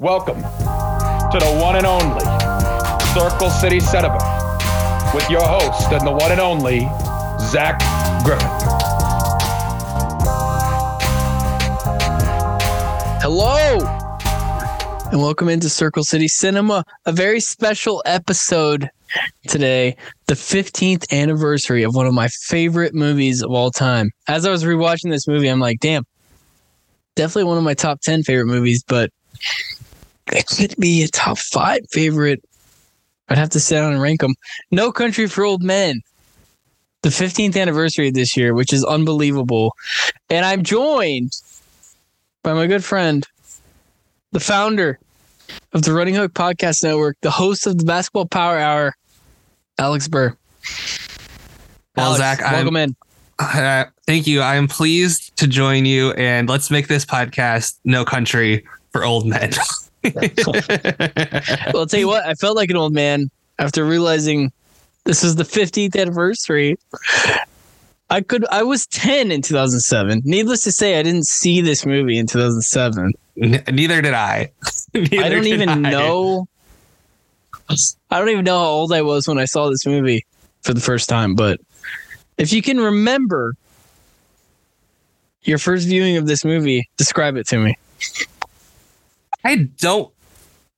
Welcome to the one and only Circle City Cinema with your host and the one and only Zach Griffith. Hello, and welcome into Circle City Cinema, a very special episode today, the 15th anniversary of one of my favorite movies of all time. As I was rewatching this movie, I'm like, damn, definitely one of my top 10 favorite movies, but it could be a top five favorite. I'd have to sit down and rank them. No Country for Old Men, the 15th anniversary this year, which is unbelievable. And I'm joined by my good friend, the founder of the Running Hook Podcast Network, the host of the Basketball Power Hour, Alex Burr. Well, Alex, Zach, I'm- welcome in. Uh, thank you. I am pleased to join you, and let's make this podcast No Country for Old Men. Well, I'll tell you what, I felt like an old man after realizing this is the 50th anniversary. I could, I was 10 in 2007. Needless to say, I didn't see this movie in 2007. N- Neither did I. Neither I don't even I. know. I don't even know how old I was when I saw this movie for the first time. But if you can remember your first viewing of this movie, describe it to me. I don't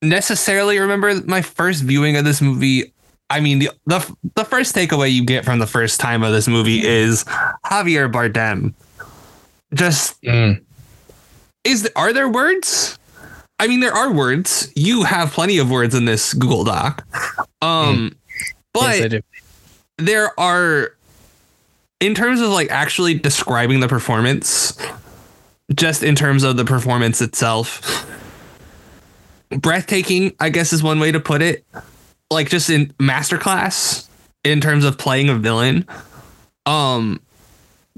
necessarily remember my first viewing of this movie. I mean, the, the the first takeaway you get from the first time of this movie is Javier Bardem. Just is are there words? I mean, there are words. You have plenty of words in this Google Doc. Um, but yes, there are in terms of like actually describing the performance just in terms of the performance itself breathtaking i guess is one way to put it like just in masterclass in terms of playing a villain um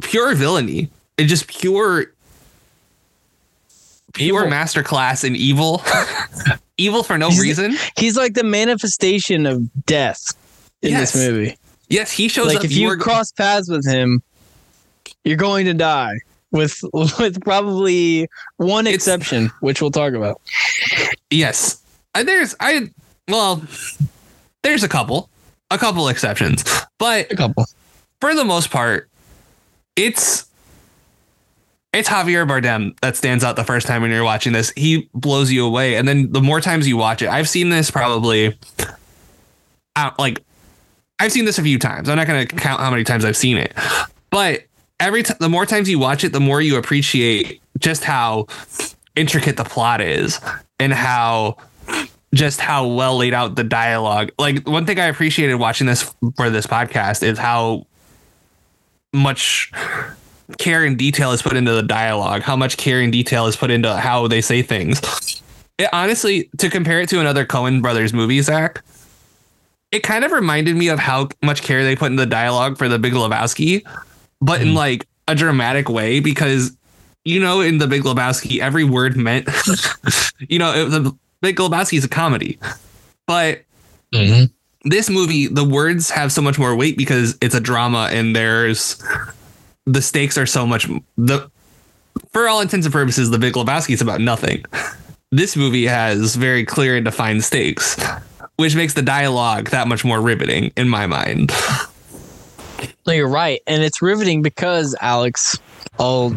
pure villainy and just pure pure Evil. masterclass in evil evil for no He's- reason He's like the manifestation of death in Yes. this movie. yes he shows Like up if you cross paths with him, you're going to die. With with probably one exception, which we'll talk about. Yes. Uh, There's I well there's a couple. A couple exceptions. But A couple. for the most part, it's it's Javier Bardem that stands out the first time when you're watching this. He blows you away. And then the more times you watch it, I've seen this probably out like I've seen this a few times. I'm not going to count how many times I've seen it. But every time the more times you watch it, the more you appreciate just how intricate the plot is and how just how well laid out the dialogue. Like one thing I appreciated watching this for this podcast is how much care and detail is put into the dialogue, how much care and detail is put into how they say things. It, honestly, to compare it to another Coen brothers movie, Zach, it kind of reminded me of how much care they put in the dialogue for the Big Lebowski, but in hmm. like a dramatic way because you know in the Big Lebowski every word meant you know it, the Big Lebowski is a comedy, but mm-hmm. this movie the words have so much more weight because it's a drama and there's the stakes are so much the for all intents and purposes the Big Lebowski is about nothing. This movie has very clear and defined stakes, which makes the dialogue that much more riveting in my mind. No, you're right, and it's riveting because Alex. I'll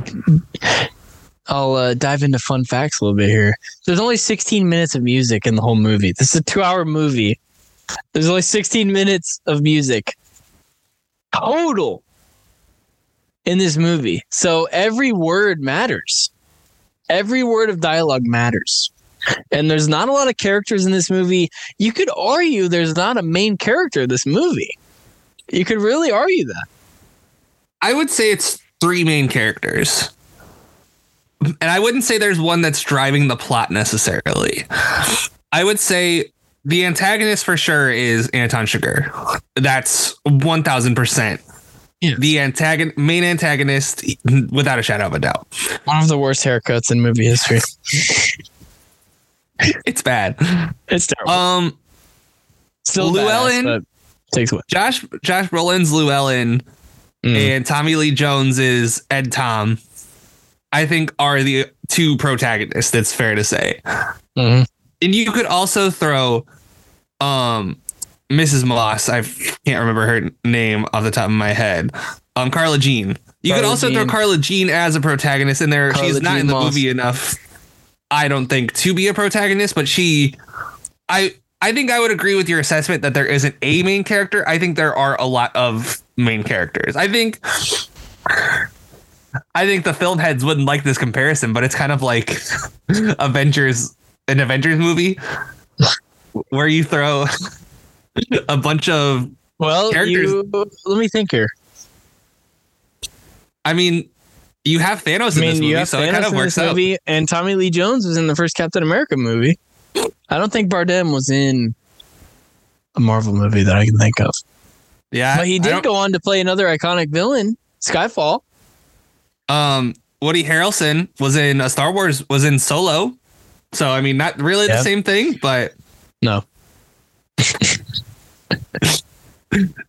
I'll uh, dive into fun facts a little bit here. There's only 16 minutes of music in the whole movie. This is a two-hour movie. There's only 16 minutes of music total in this movie. So every word matters. Every word of dialogue matters. And there's not a lot of characters in this movie. You could argue there's not a main character in this movie. You could really argue that. I would say it's three main characters. And I wouldn't say there's one that's driving the plot necessarily. I would say the antagonist for sure is Anton Chigurh. That's 1000%. Yes. The antagon- main antagonist, without a shadow of a doubt. One of the worst haircuts in movie history. It's bad. It's terrible. Um, Still Llewellyn- badass, takes away. Josh Josh Brolin's Llewellyn Mm. and Tommy Lee Jones is Ed Tom. I think are the two protagonists. That's fair to say. Mhm. and you could also throw um Mrs. Moss. I can't remember her name off the top of my head. Um, Carla Jean. You could Carla also throw Carla Jean as a protagonist in there. Carla She's not Jean in the Moss. movie enough, I don't think, to be a protagonist. But she, I, I think I would agree with your assessment that there isn't a main character. I think there are a lot of main characters. I think. I think the film heads wouldn't like this comparison, but it's kind of like Avengers, an Avengers movie, where you throw a bunch of. Well, Characters- you let me think here. I mean, you have Thanos I in this mean, you movie, have so it Thanos kind of works out. movie, and Tommy Lee Jones was in the first Captain America movie. I don't think Bardem was in a Marvel movie that I can think of, Yeah, but he did go on to play another iconic villain, Skyfall. Um, Woody Harrelson was in a Star Wars, was in Solo, so I mean, not really Yeah. the same thing, but No, this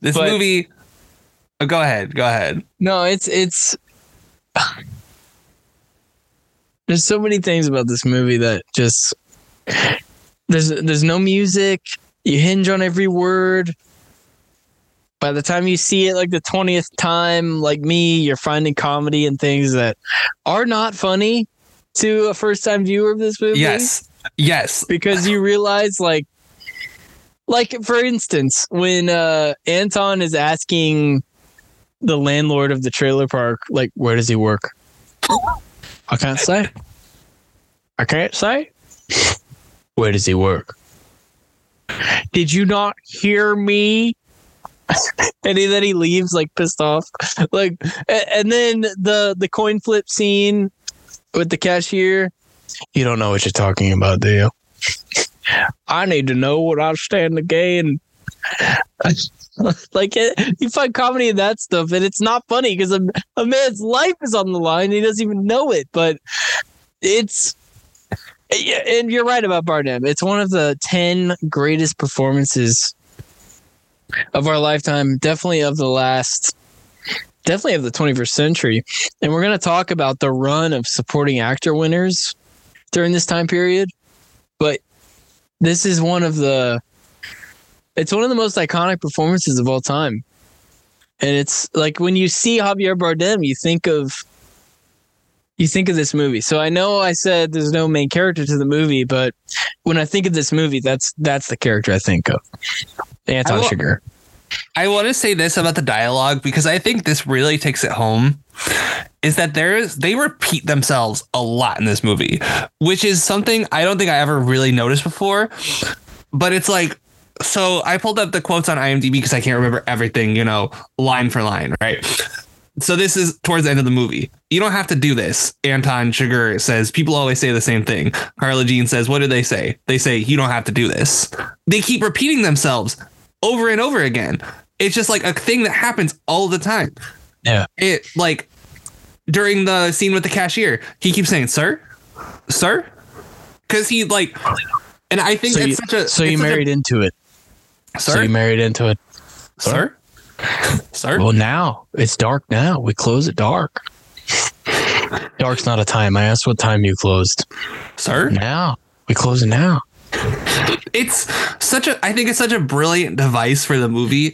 But- movie. Oh, go ahead, go ahead. no, it's it's. There's so many things about this movie that just there's there's no music. You hinge on every word. By the time you see it like the twentieth time, like me, you're finding comedy and things that are not funny to a first time viewer of this movie. Yes, yes. because you realize like like for instance when uh anton is asking the landlord of the trailer park like where does he work? I can't say. I can't say. Where does he work? Did you not hear me and then he leaves like pissed off like and then the the coin flip scene with the cashier you don't know what you're talking about do you I need to know what I stand to gain. like it, you find comedy in that stuff, and it's not funny because a, a man's life is on the line. He doesn't even know it, but it's. Eh, and you're right about Bardem. It's one of the ten greatest performances of our lifetime. Definitely of the last. Definitely of the 21st century. And we're going to talk about the run of supporting actor winners during this time period. But this is one of the it's one of the most iconic performances of all time. And it's like when you see Javier Bardem, you think of you think of this movie. So I know I said there's no main character to the movie, but when I think of this movie, that's that's the character I think of. Anton Chigurh. I want to say this about the dialogue because I think this really takes it home. Is that there's they repeat themselves a lot in this movie, which is something I don't think I ever really noticed before. But it's like, so I pulled up the quotes on IMDb because I can't remember everything, you know, line for line, right? So this is towards the end of the movie. You don't have to do this. Anton Chigurh says people always say the same thing. Carla Jean says, "What do they say?" They say you don't have to do this. They keep repeating themselves over and over again. It's just like a thing that happens all the time. Yeah. It like during the scene with the cashier, he keeps saying, "Sir, sir," because he like, and I think So that's you, such a so you such a- married into it. So sir, you married into it. sir, sir. Well, now it's dark. Now we close at dark. Dark's not a time. I asked what time you closed. sir. Now we close it now. It's such a i think it's such a brilliant device for the movie.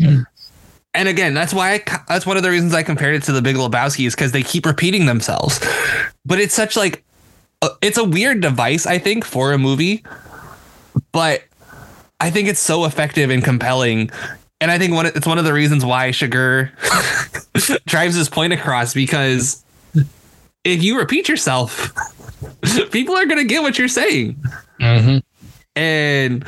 And again that's why I, that's one of the reasons i compared it to the big lebowski is because they keep repeating themselves. But it's such like a, it's a weird device i think for a movie. But i think it's so effective and compelling. And i think one it's one of the reasons why Chigurh drives his point across because if you repeat yourself people are going to get what you're saying. Mm-hmm. And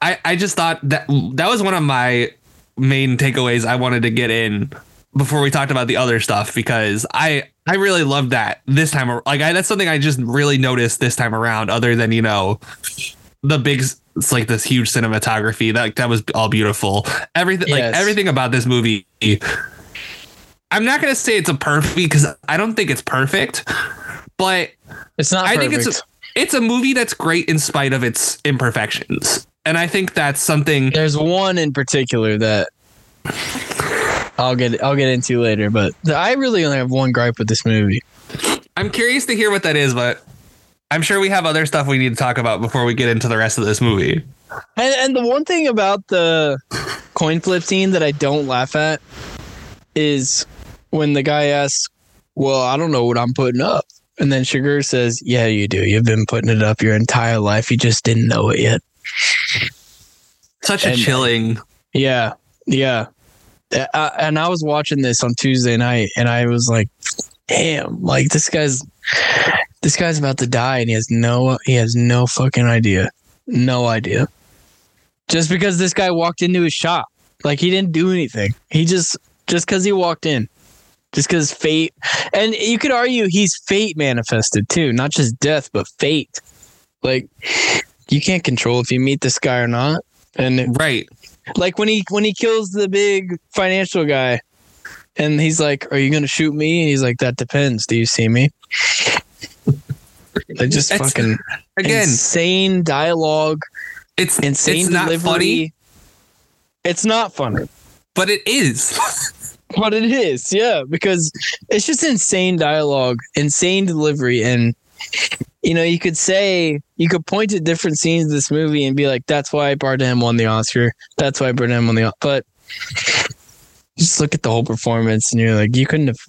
I I just thought that that was one of my main takeaways I wanted to get in before we talked about the other stuff because I I really loved that this time like I, that's something I just really noticed this time around other than you know the big it's like this huge cinematography that that was all beautiful everything like everything about this movie I'm not gonna say it's a perfect because I don't think it's perfect but It's not. I Perfect. think it's a, it's a movie that's great in spite of its imperfections. And I think that's something There's one in particular that I'll get I'll get into later, but I really only have one gripe with this movie. I'm curious to hear what that is, but I'm sure we have other stuff we need to talk about before we get into the rest of this movie. And and the one thing about the coin flip scene that I don't laugh at is when the guy asks, "Well, I don't know what I'm putting up," and then Chigurh says, "Yeah, you do. You've been putting it up your entire life. You just didn't know it yet." Such a And- chilling. Yeah, yeah. Uh, and I was watching this on Tuesday night, and I was like, "Damn! Like this guy's this guy's about to die, and he has no he has no fucking idea, no idea. Just because this guy walked into his shop, like he didn't do anything. He just just because he walked in, just because fate, and you could argue he's fate manifested too, not just death, but fate. Like you can't control if you meet this guy or not, and Right. like when he when he kills the big financial guy and he's like are you gonna shoot me? And he's like that depends. Do you see me? Like just fucking Again, insane dialogue. It's insane it's not funny, it's not funny. But it is. but it is yeah because it's just insane dialogue insane delivery and you know you could say you could point at different scenes of this movie and be like that's why bardem won the oscar that's why bardem won the O-" but just look at the whole performance and you're like you couldn't have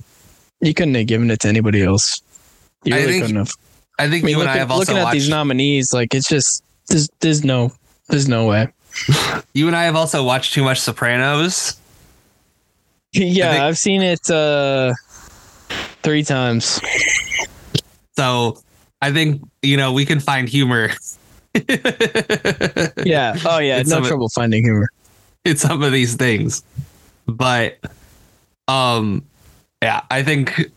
you couldn't have given it to anybody else you I really think couldn't have I think i mean you and I have also looking at watched. these nominees like it's just there's there's no there's no way you and I have also watched too much Sopranos. Yeah think- i've seen it uh three times So I think you know we can find humor. yeah oh yeah It's no trouble finding humor in some of these things. But um yeah, I think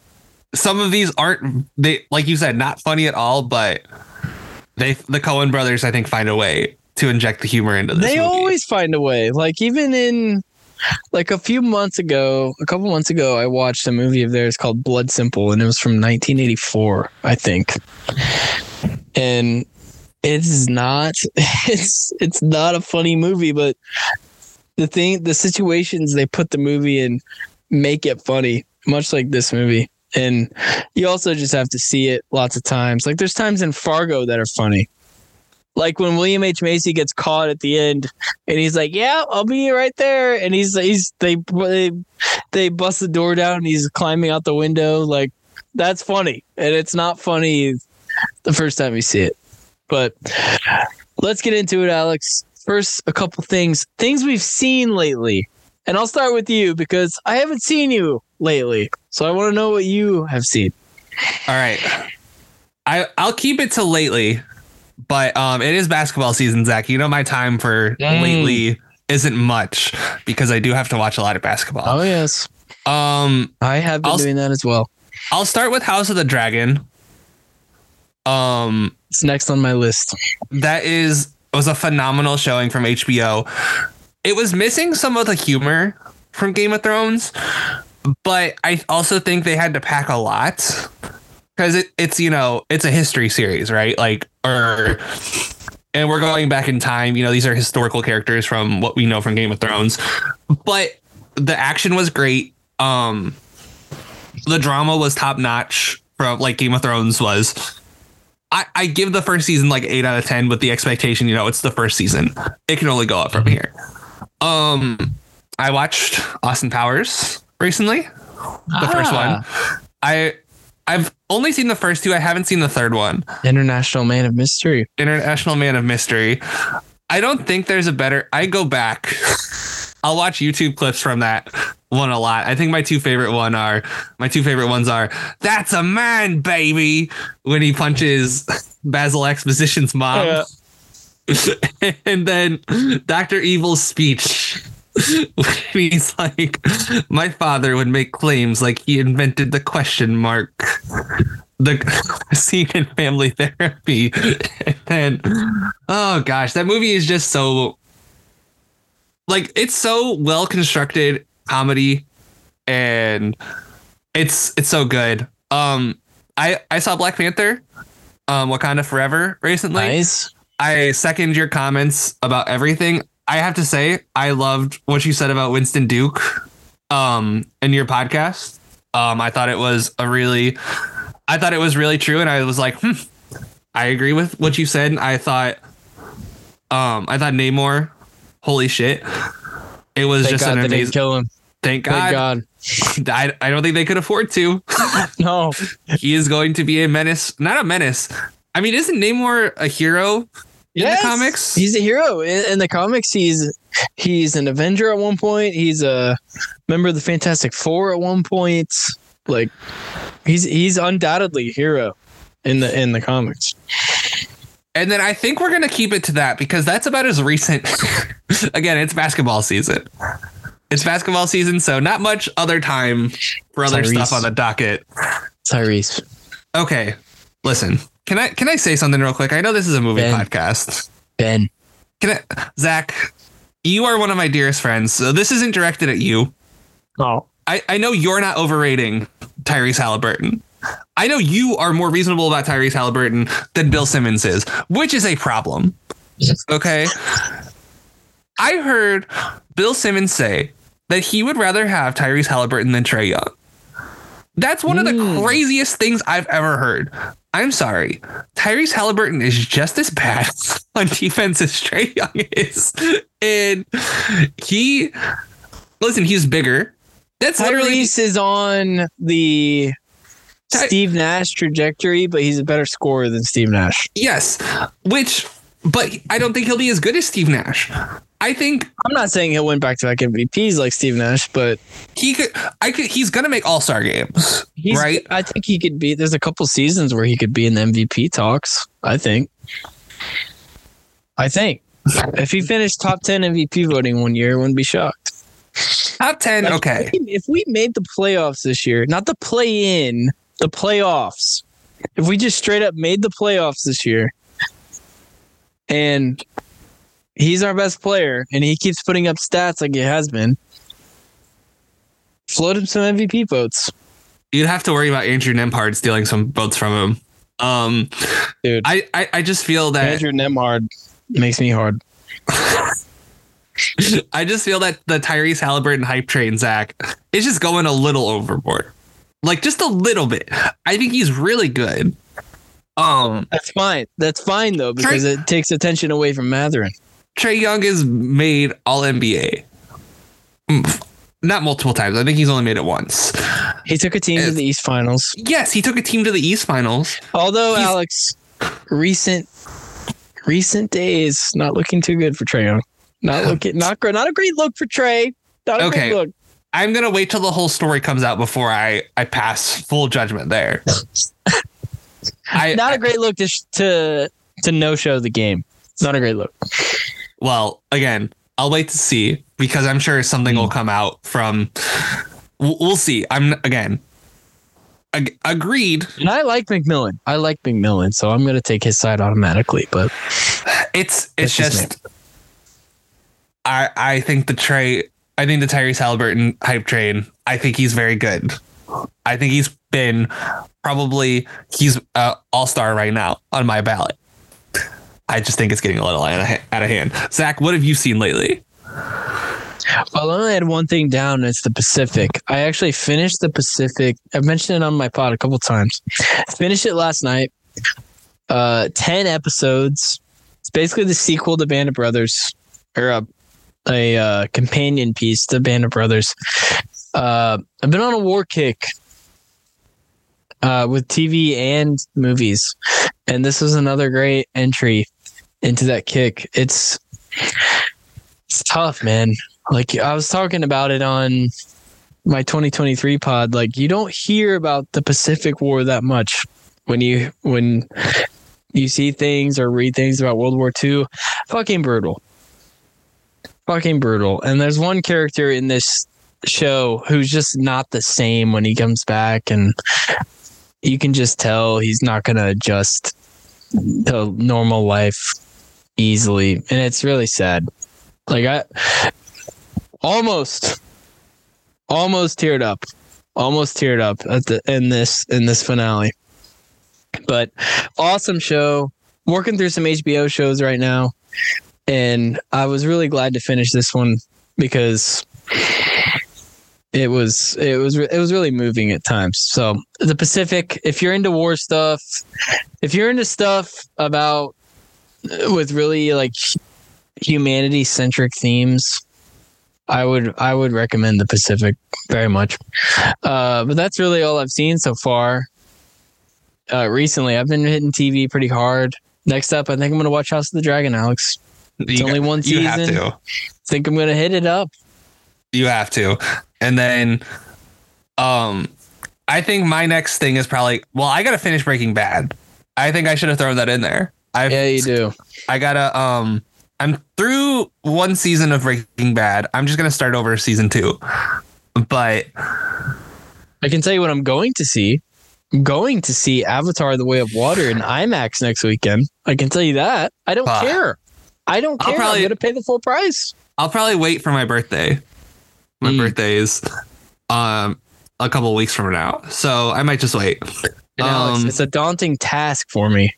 some of these aren't they like you said, not funny at all, but they the Coen brothers I think find a way to inject the humor into this. they movie. always find a way like even in like a few months ago a couple months ago i watched a movie of theirs called blood simple and it was from 1984 i think. And it's not it's it's not a funny movie but the thing the situations they put the movie in make it funny much like this movie. And you also just have to see it lots of times. Like there's times in fargo that are funny like when William H Macy gets caught at the end, and he's like, "Yeah, I'll be right there," and he's he's they they they bust the door down, and he's climbing out the window. Like that's funny, and it's not funny the first time you see it. But let's get into it, Alex. First, a couple things things we've seen lately, and I'll start with you because I haven't seen you lately, so I want to know what you have seen. All right. I I'll keep it to lately, but um it is basketball season, Zach. You know my time for Mm. lately isn't much because I do have to watch a lot of basketball. Oh yes, Um I have been I'll- doing that as well. I'll start with House of the Dragon. Um It's next on my list. that is was a phenomenal showing from HBO. It was missing some of the humor from Game of Thrones, but I also think they had to pack a lot because it, it's you know it's a history series, right? Like or and we're going back in time. You know these are historical characters from what we know from Game of Thrones, but the action was great. Um, the drama was top notch from like Game of Thrones was. I, I give the first season like eight out of ten with the expectation, you know, it's the first season. It can only go up from here. Um I watched Austin Powers recently. The first Ah. one. I I've only seen the first two. I haven't seen the third one. International Man of Mystery. International Man of Mystery. I don't think there's a better I go back. I'll watch YouTube clips from that one a lot. I think my two favorite one are my two favorite ones are That's a man, baby, when he punches Basil Exposition's mom. Yeah. and then Dr. Evil's speech. He's like, my father would make claims like he invented the question mark, the scene in family therapy. And then, oh gosh, that movie is just so, like, it's so well constructed comedy, and it's it's so good. Um, I I saw Black Panther, um, Wakanda Forever recently. Nice. I second your comments about everything. I have to say, I loved what you said about Winston Duke um in your podcast. Um I thought it was a really I thought it was really true and I was like, hmm, I agree with what you said. I thought, um, I thought Namor, holy shit, it was Thank just God an they didn't amazing. kill him. Thank Thank God. God. I, I don't think they could afford to. No. he is going to be a menace, not a menace. I mean, isn't Namor a hero in Yes. the comics? He's a hero in, in the comics. He's he's an Avenger at one point. He's a member of the Fantastic Four at one point. Like he's he's undoubtedly a hero in the in the comics. And then I think we're gonna keep it to that because that's about as recent. Again, it's basketball season. It's basketball season, so not much other time for other Tyrese. stuff on the docket. Tyrese. Okay, listen. Can I can I say something real quick? I know this is a movie Ben. podcast. Ben. Can I, Zach? You are one of my dearest friends, so this isn't directed at you. Oh. I, I know you're not overrating Tyrese Haliburton. I know you are more reasonable about Tyrese Haliburton than Bill Simmons is, which is a problem. Okay. I heard Bill Simmons say that he would rather have Tyrese Haliburton than Trae Young. That's one of the Mm. craziest things I've ever heard. I'm sorry. Tyrese Haliburton is just as bad on defense as Trae Young is. And he, listen, he's bigger. That's literally Tyrese is on the Ty- Steve Nash trajectory, but he's a better scorer than Steve Nash. Yes, which, but I don't think he'll be as good as Steve Nash. I think I'm not saying he'll win back to back MVPs like Steve Nash, but he could. I could. He's gonna make All Star games, right? I think he could be. There's a couple seasons where he could be in the MVP talks. I think. I think if he finished top ten MVP voting one year, I wouldn't be shocked. Top ten. Okay, If we made the playoffs this year, not the play in, the playoffs. If we just straight up made the playoffs this year, and he's our best player, and he keeps putting up stats like he has been, float him some MVP votes, you'd have to worry about Andrew Nembhard stealing some votes from him. Um, dude. I, I, I just feel that Andrew Nembhard makes me hard. I just feel that the Tyrese Haliburton hype train, Zach, is just going a little overboard. Like just a little bit. I think he's really good. Um, That's fine. That's fine though because it takes attention away from Mathurin. Trae Young is made All NBA. Mm, Not multiple times. I think he's only made it once. He took a team to the East Finals. Yes, he took a team to the East Finals. Although He's- Alex, recent recent days not looking too good for Trae Young. Not looking not great. Not a great look for Trae. Not a Okay. great look. I'm gonna wait till the whole story comes out before I I pass full judgment there. I Not a great look to to to no show the game. It's not a great look. Well again. I'll wait to see because I'm sure something will come out from. We'll, see. I'm again. Ag- agreed. And I like McMillan. I like McMillan, so I'm gonna take his side automatically. But It's it's just just. I I think the Trey. I think the Tyrese Haliburton hype train. I think he's very good. I think he's been probably he's uh, all star right now on my ballot. I just think it's getting a little out of, hand. Zach, what have you seen lately? Well, I only had one thing down. It's the Pacific. I actually finished the Pacific. I've mentioned it on my pod a couple times. Finished it last night. Uh, ten episodes. It's basically the sequel to Band of Brothers, or a a uh, companion piece to Band of Brothers. Uh, I've been on a war kick uh, with TV and movies, and this was another great entry into that kick. It's it's tough, man. Like I was talking about it on my 2023 pod. Like you don't hear about the Pacific War that much when you when you see things or read things about World War II. Fucking brutal. Fucking brutal. And there's one character in this show who's just not the same when he comes back and you can just tell he's not going to adjust to normal life easily and it's really sad. Like i almost almost teared up almost teared up at the in this in this finale. But awesome show. Working through some hbo shows right now and i was really glad to finish this one because it was it was it was really moving at times. So the Pacific, if you're into war stuff, if you're into stuff about with really like humanity centric themes, I would I would recommend the Pacific very much. Uh, but that's really all I've seen so far. Uh, recently, I've been hitting TV pretty hard. Next up, I think I'm gonna watch House of the Dragon, Alex. It's You- only one You have season. to. Think I'm gonna hit it up. You have to. And then um I think my next thing is probably well, I gotta finish Breaking Bad. I think I should have thrown that in there. I Yeah, you do. I gotta um I'm through one season of Breaking Bad. I'm just gonna start over season two. But I can tell you what I'm going to see. I'm going to see Avatar: The Way of Water in IMAX next weekend. I can tell you that. I don't Ah. care. I don't care. I'll probably- I'm to pay the full price. I'll probably wait for my birthday. My Mm. birthday is um a couple weeks from now. So I might just wait. And Alex, Um, it's a daunting task for me.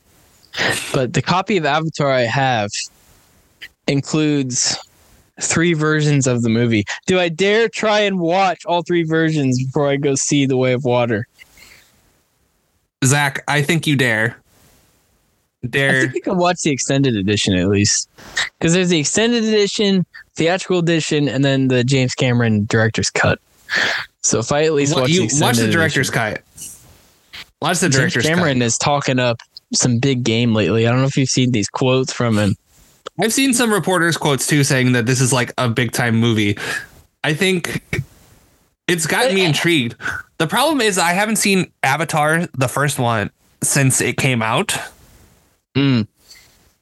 But the copy of Avatar I have includes three versions of the movie. Do I dare try and watch all three versions before I go see The Way of Water? Zach, I think you dare. Dare. I think I can watch the extended edition at least. Because there's the extended edition, theatrical edition, and then the James Cameron director's cut. So if I at least Wa- watch, you the, watch the director's edition- cut. Watch the James director's Cameron is talking up some big game lately. I don't know if you've seen these quotes from him. I've seen some reporters quotes too saying that this is like a big time movie. I think it's gotten me intrigued. The problem is I haven't seen Avatar, the first one, since it came out. Mm.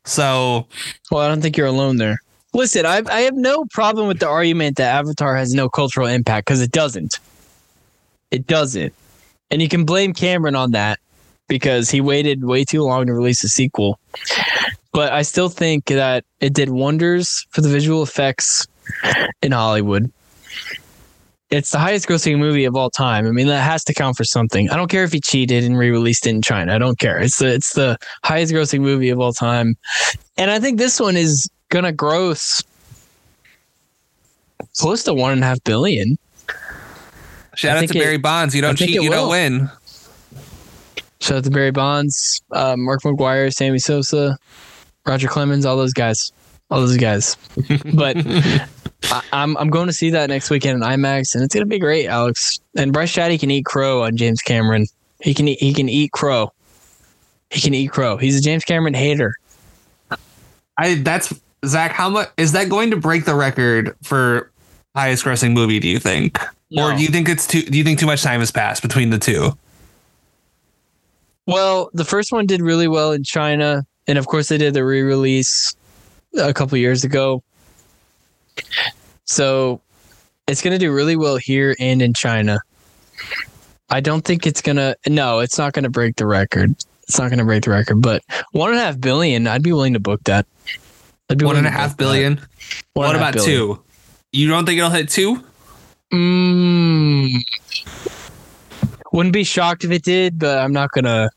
So Well, I don't think you're alone there. Listen, I, I have no problem with the argument that Avatar has no cultural impact because it doesn't. It doesn't. And you can blame Cameron on that because he waited way too long to release a sequel. But I still think that it did wonders for the visual effects in Hollywood. It's the highest grossing movie of all time. I mean, that has to count for something. I don't care if he cheated and re-released it in China. I don't care. It's the it's the highest grossing movie of all time. And I think this one is gonna gross close to one and a half billion. shout out to it- Barry Bonds. You don't cheat, you don't win. Shout out to Barry Bonds, uh, Mark McGwire, Sammy Sosa, Roger Clemens, all those guys, all those guys. But I, I'm I'm going to see that next weekend in IMAX, and it's gonna be great, Alex. And Bryce Shaddy can eat crow on James Cameron. He can eat, he can eat crow. He can eat crow. He's a James Cameron hater. I that's Zach. How much is that going to break the record for highest grossing movie? Do you think, or do you think it's too? Do you think too much time has passed between the two? Well, the first one did really well in China, and of course they did the re-release a couple years ago. So it's going to do really well here and in China. I don't think it's gonna. No, it's not going to break the record. It's not going to break the record. But one and a half billion, I'd be willing to book that. I'd be One and a to half billion. What and a half about billion. two? You don't think it'll hit two? Mm, wouldn't be shocked if it did, but I'm not gonna.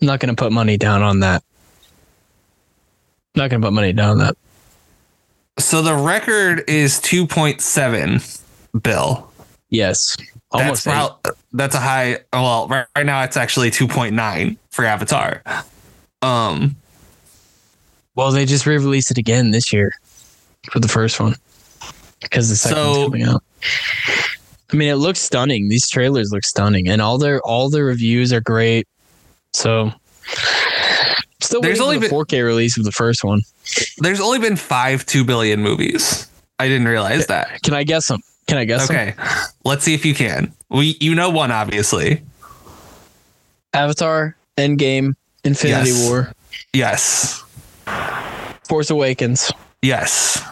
I'm not gonna put money down on that. Not gonna put money down on that. So the record is two point seven. Bill, Yes, that's almost. prob- that's a high. Well, right, right now it's actually two point nine for Avatar. Um, Well, they just re-released it again this year for the first one because the second one's So- coming out. I mean, it looks stunning. These trailers look stunning, and all their all the reviews are great. So, still There's only for the been- 4K release of the first one. there's only been five two billion movies. I didn't realize that. Can I guess them? Can I guess them? Okay, let's see if you can. We, you know, one obviously. Avatar, Endgame, Infinity Yes. War, Yes, Force Awakens. yes.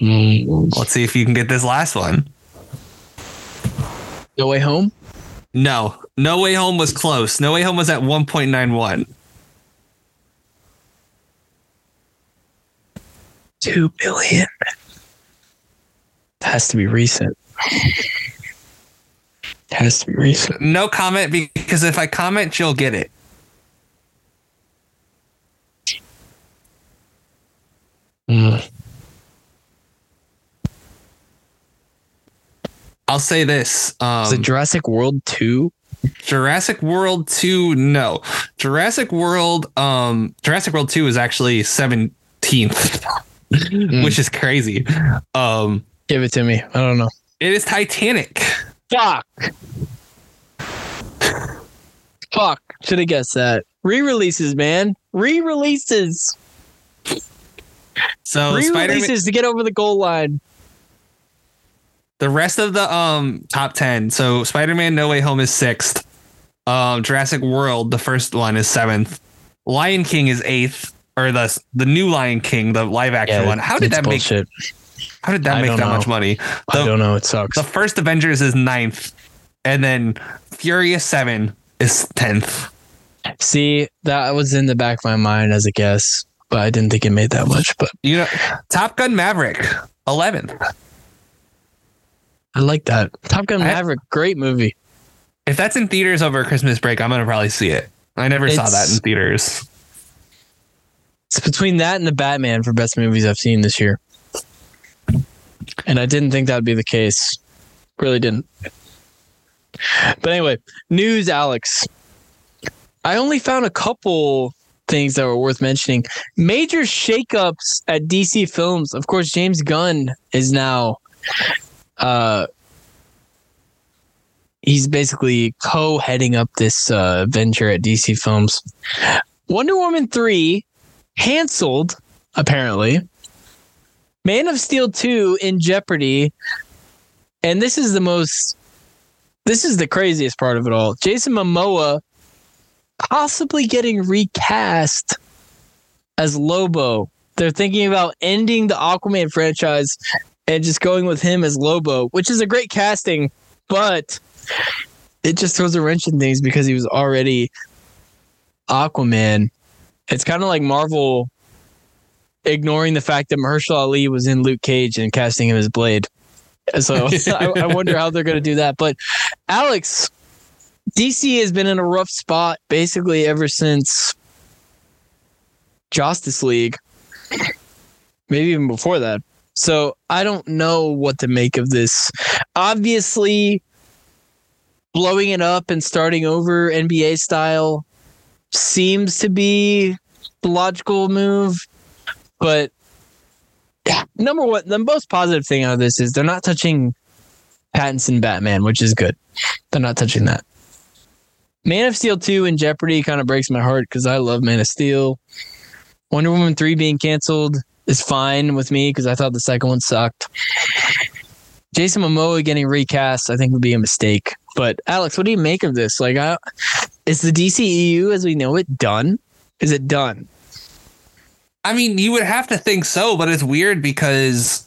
Mm. Let's see if you can get this last one. No Way Home. No, No Way Home was close. No Way Home was at 1.91. Two billion. Has to be recent. It Has to be recent. No comment because if I comment, you'll get it. Mm. I'll say this. Um, Is it Jurassic World 2? Jurassic World 2, no. Jurassic World, um, Jurassic World 2 is actually 17th, Hmm. which is crazy. Um, Give it to me. I don't know. it is Titanic. Fuck. Fuck. Should have guessed that. Re releases, man. Re releases. So Re Spider-Man, releases to get over the goal line. The rest of the um top 10. So Spider-Man No Way Home is 6th. Um Jurassic World, the first one is 7th. Lion King is 8th or the the new Lion King, the live action one. How did that make how did that I make that know. much money? I don't know. It sucks. the first Avengers is 9th and then Furious 7 is 10th. See, that was in the back of my mind as a guess, but I didn't think it made that much. But You know, Top Gun Maverick, 11th. I like that. Top Gun Maverick, great movie. If that's in theaters over Christmas break, I'm going to probably see it. I never saw that in theaters. It's between that and the Batman for best movies I've seen this year. And I didn't think that would be the case. Really didn't. But anyway, news, Alex. I only found a couple things that were worth mentioning. Major shakeups at DC Films. Of course, James Gunn is now uh he's basically co-heading up this uh venture at DC Films. Wonder Woman 3 canceled, apparently. Man of Steel 2 in jeopardy. And this is the most this is the craziest part of it all. Jason Momoa possibly getting recast as Lobo. They're thinking about ending the Aquaman franchise and just going with him as Lobo, which is a great casting, but it just throws a wrench in things because he was already Aquaman. It's kind of like Marvel ignoring the fact that Mahershala Ali was in Luke Cage and casting him as Blade. So I, I wonder how they're going to do that. But Alex, DC has been in a rough spot basically ever since Justice League, maybe even before that. So I don't know what to make of this. Obviously, blowing it up and starting over NBA style seems to be the logical move. But number one, the most positive thing out of this is they're not touching Pattinson Batman, which is good. They're not touching that. Man of Steel 2 in Jeopardy kind of breaks my heart because I love Man of Steel. Wonder Woman 3 being canceled is fine with me because I thought the second one sucked. Jason Momoa getting recast, I think would be a mistake. But Alex, what do you make of this? Like, I, is the DCEU as we know it done? Is it done? I mean, you would have to think so, but it's weird because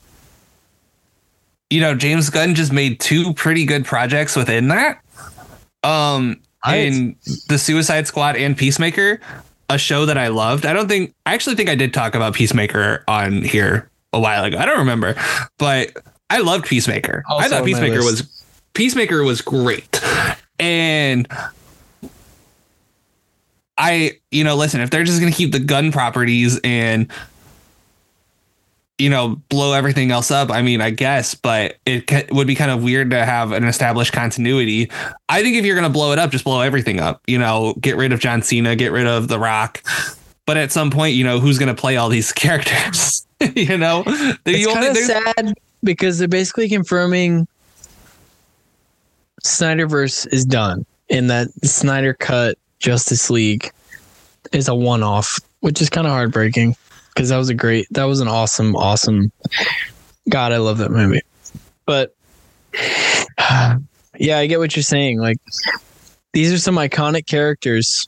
you know, James Gunn just made two pretty good projects within that. Um Right. in the Suicide Squad and Peacemaker, a show that I loved. I don't think I actually think I did talk about Peacemaker on here a while ago. I don't remember, but I loved Peacemaker. Also I thought Peacemaker was Peacemaker was great. And I, you know, listen, if they're just going to keep the Gunn properties and you know, blow everything else up. I mean, I guess, but it ca- would be kind of weird to have an established continuity. I think if you're going to blow it up, just blow everything up. You know, get rid of John Cena, get rid of The Rock. But at some point, you know, who's going to play all these characters? you know, It's kind of sad because they're basically confirming Snyderverse is done and that Snyder cut Justice League is a one off, which is kind of heartbreaking because that was a great, that was an awesome, awesome. God, I love that movie. But yeah, I get what you're saying. Like these are some iconic characters.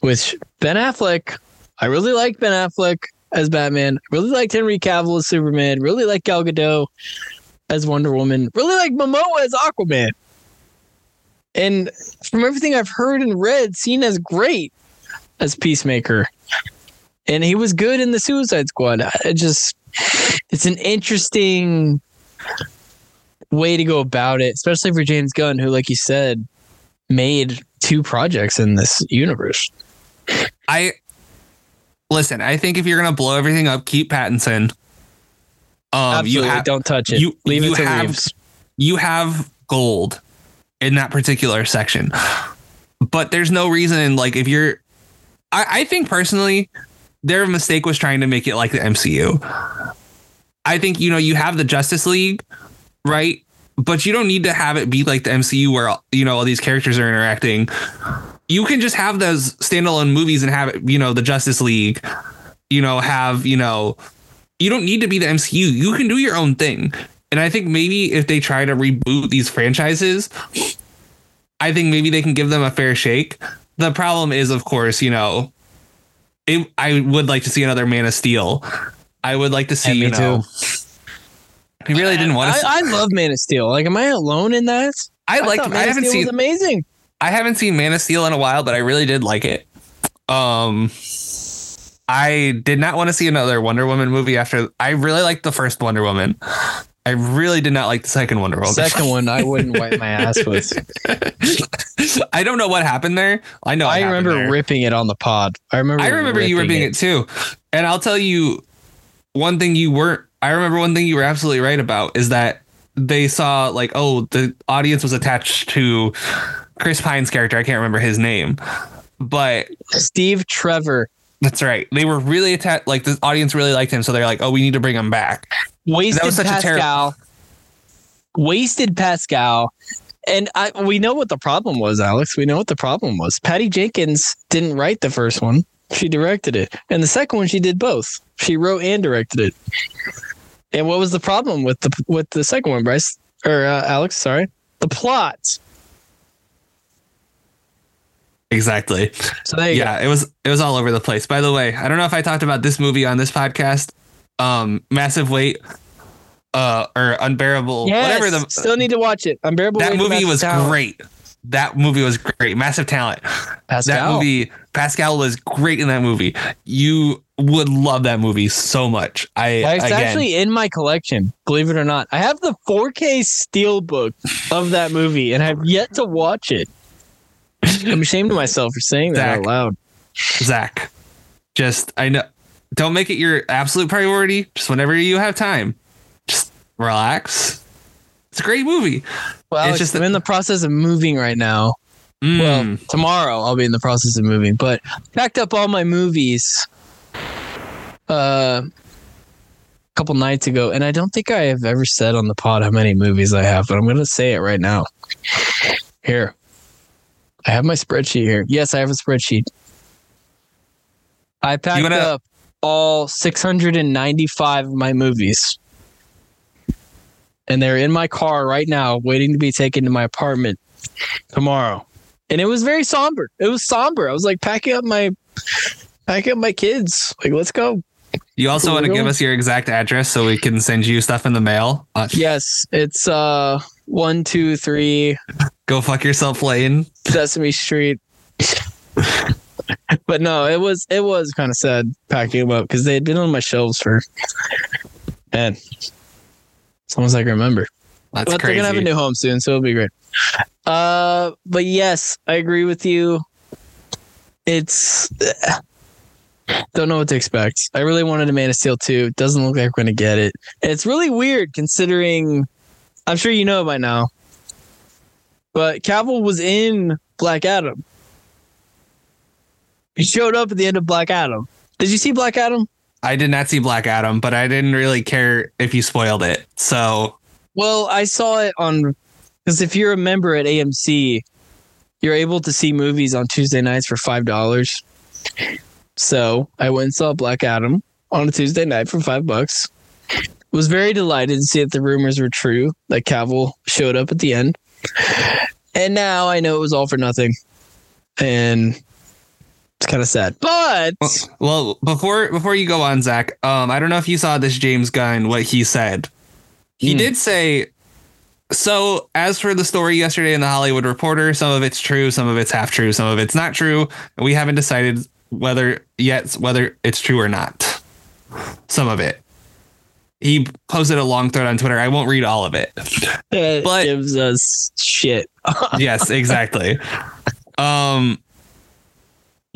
Which Ben Affleck, I really like Ben Affleck as Batman. Really liked Henry Cavill as Superman. Really like Gal Gadot as Wonder Woman. Really like Momoa as Aquaman. And from everything I've heard and read, seen as great as Peacemaker. And he was good in the Suicide Squad. I just, it's an interesting way to go about it, especially for James Gunn, who, like you said, made two projects in this universe. I listen. I think if you're going to blow everything up, keep Pattinson. Um, Absolutely, you have don't touch it. you- Leave you it to have- Reeves. you have gold in that particular section. But there's no reason, like, if you're, I, I think personally, their mistake was trying to make it like the MCU. I think, you know, you have the Justice League, right? But you don't need to have it be like the MCU where, you know, all these characters are interacting. You can just have those standalone movies and have it, you know, the Justice League, you know, have, you know, you don't need to be the MCU. You can do your own thing. And I think maybe if they try to reboot these franchises, I think maybe they can give them a fair shake. The problem is, of course, you know, it, I would like to see another Man of Steel. I would like to see, Yeah, you know, he really didn't want to. I, I love Man of Steel. Like, am I alone in that? I like. I, Man of haven't Steel seen. amazing. I haven't seen Man of Steel in a while, but I really did like it. Um, I did not want to see another Wonder Woman movie after. I really liked the first Wonder Woman. I really did not like the second Wonder Woman. Second one, I wouldn't wipe my ass with. I don't know what happened there. I know. I remember there. ripping it on the pod. I remember. I remember you ripping it. too. And I'll tell you one thing you weren't I remember one thing you were absolutely right about is that they saw like, oh, the audience was attached to Chris Pine's character. I can't remember his name. But Steve Trevor that's right. They were really attached like the audience really liked him, so they're like, oh, we need to bring him back. wasted was such a Pascal. wasted Pascal. And I, we know what the problem was, Alex. We know what the problem was. Patty Jenkins didn't write the first one; she directed it, and the second one she did both. She wrote and directed it. And what was the problem with the with the second one, Bryce or uh, Alex? Sorry, the plot. Exactly. So there you yeah, it was it was all over the place. By the way, I don't know if I talked about this movie on this podcast. Um, massive weight, uh, or unbearable, go. Yes, whatever the still need to watch it. Unbearable. that movie was Talent. great. That movie was great. Massive talent. Pascal. That movie, Pascal was great in that movie. You would love that movie so much. I Well, It's again, actually in my collection, believe it or not. I have the 4K steelbook of that movie, and I've yet to watch it. I'm ashamed of myself for saying that Zach. out loud. Zach. Just I know. Don't make it your absolute priority. Just whenever you have time, just relax. It's a great movie. Well, It's Alex, just I'm in the process of moving right now. Mm. Well, tomorrow I'll be in the process of moving, but packed up all my movies uh, a couple nights ago, and I don't think I have ever said on the pod how many movies I have, but I'm going to say it right now. Here. I have my spreadsheet here. Yes, I have a spreadsheet. I packed wanna- up all 695 of my movies. And they're in my car right now, waiting to be taken to my apartment tomorrow. And it was very somber. It was somber. I was like packing up my packing up my kids. Like, let's go. you also want to give us your exact address so we can send you stuff in the mail. Uh, Yes, it's uh one, two, three Go fuck yourself, Lane. Sesame Street. but no, it was it was kind of sad packing them up because they had been on my shelves for man, as long as I can remember. That's but crazy. they're gonna have a new home soon, so it'll be great. Uh, but yes, I agree with you. It's don't know what to expect. I really wanted a Man of Steel 2. Doesn't look like we're gonna get it. It's really weird considering. I'm sure you know by now, but Cavill was in Black Adam. He showed up at the end of Black Adam. Did you see Black Adam? I did not see Black Adam, but I didn't really care if you spoiled it. So Well, I saw it on because if you're a member at AMC, you're able to see movies on Tuesday nights for five dollars. So I went and saw Black Adam on a Tuesday night for five bucks. Was very delighted to see that the rumors were true that Cavill showed up at the end. And now I know it was all for nothing. And it's kind of sad. But Well, before before you go on, Zach, um, I don't know if you saw this James Gunn what he said. He Hmm. did say. So, as for the story yesterday in the Hollywood Reporter, some of it's true, some of it's half true, some of it's not true. We haven't decided whether yet whether it's true or not. Some of it. He posted a long thread on Twitter. I won't read all of it. it But- gives us shit. yes, exactly. Um,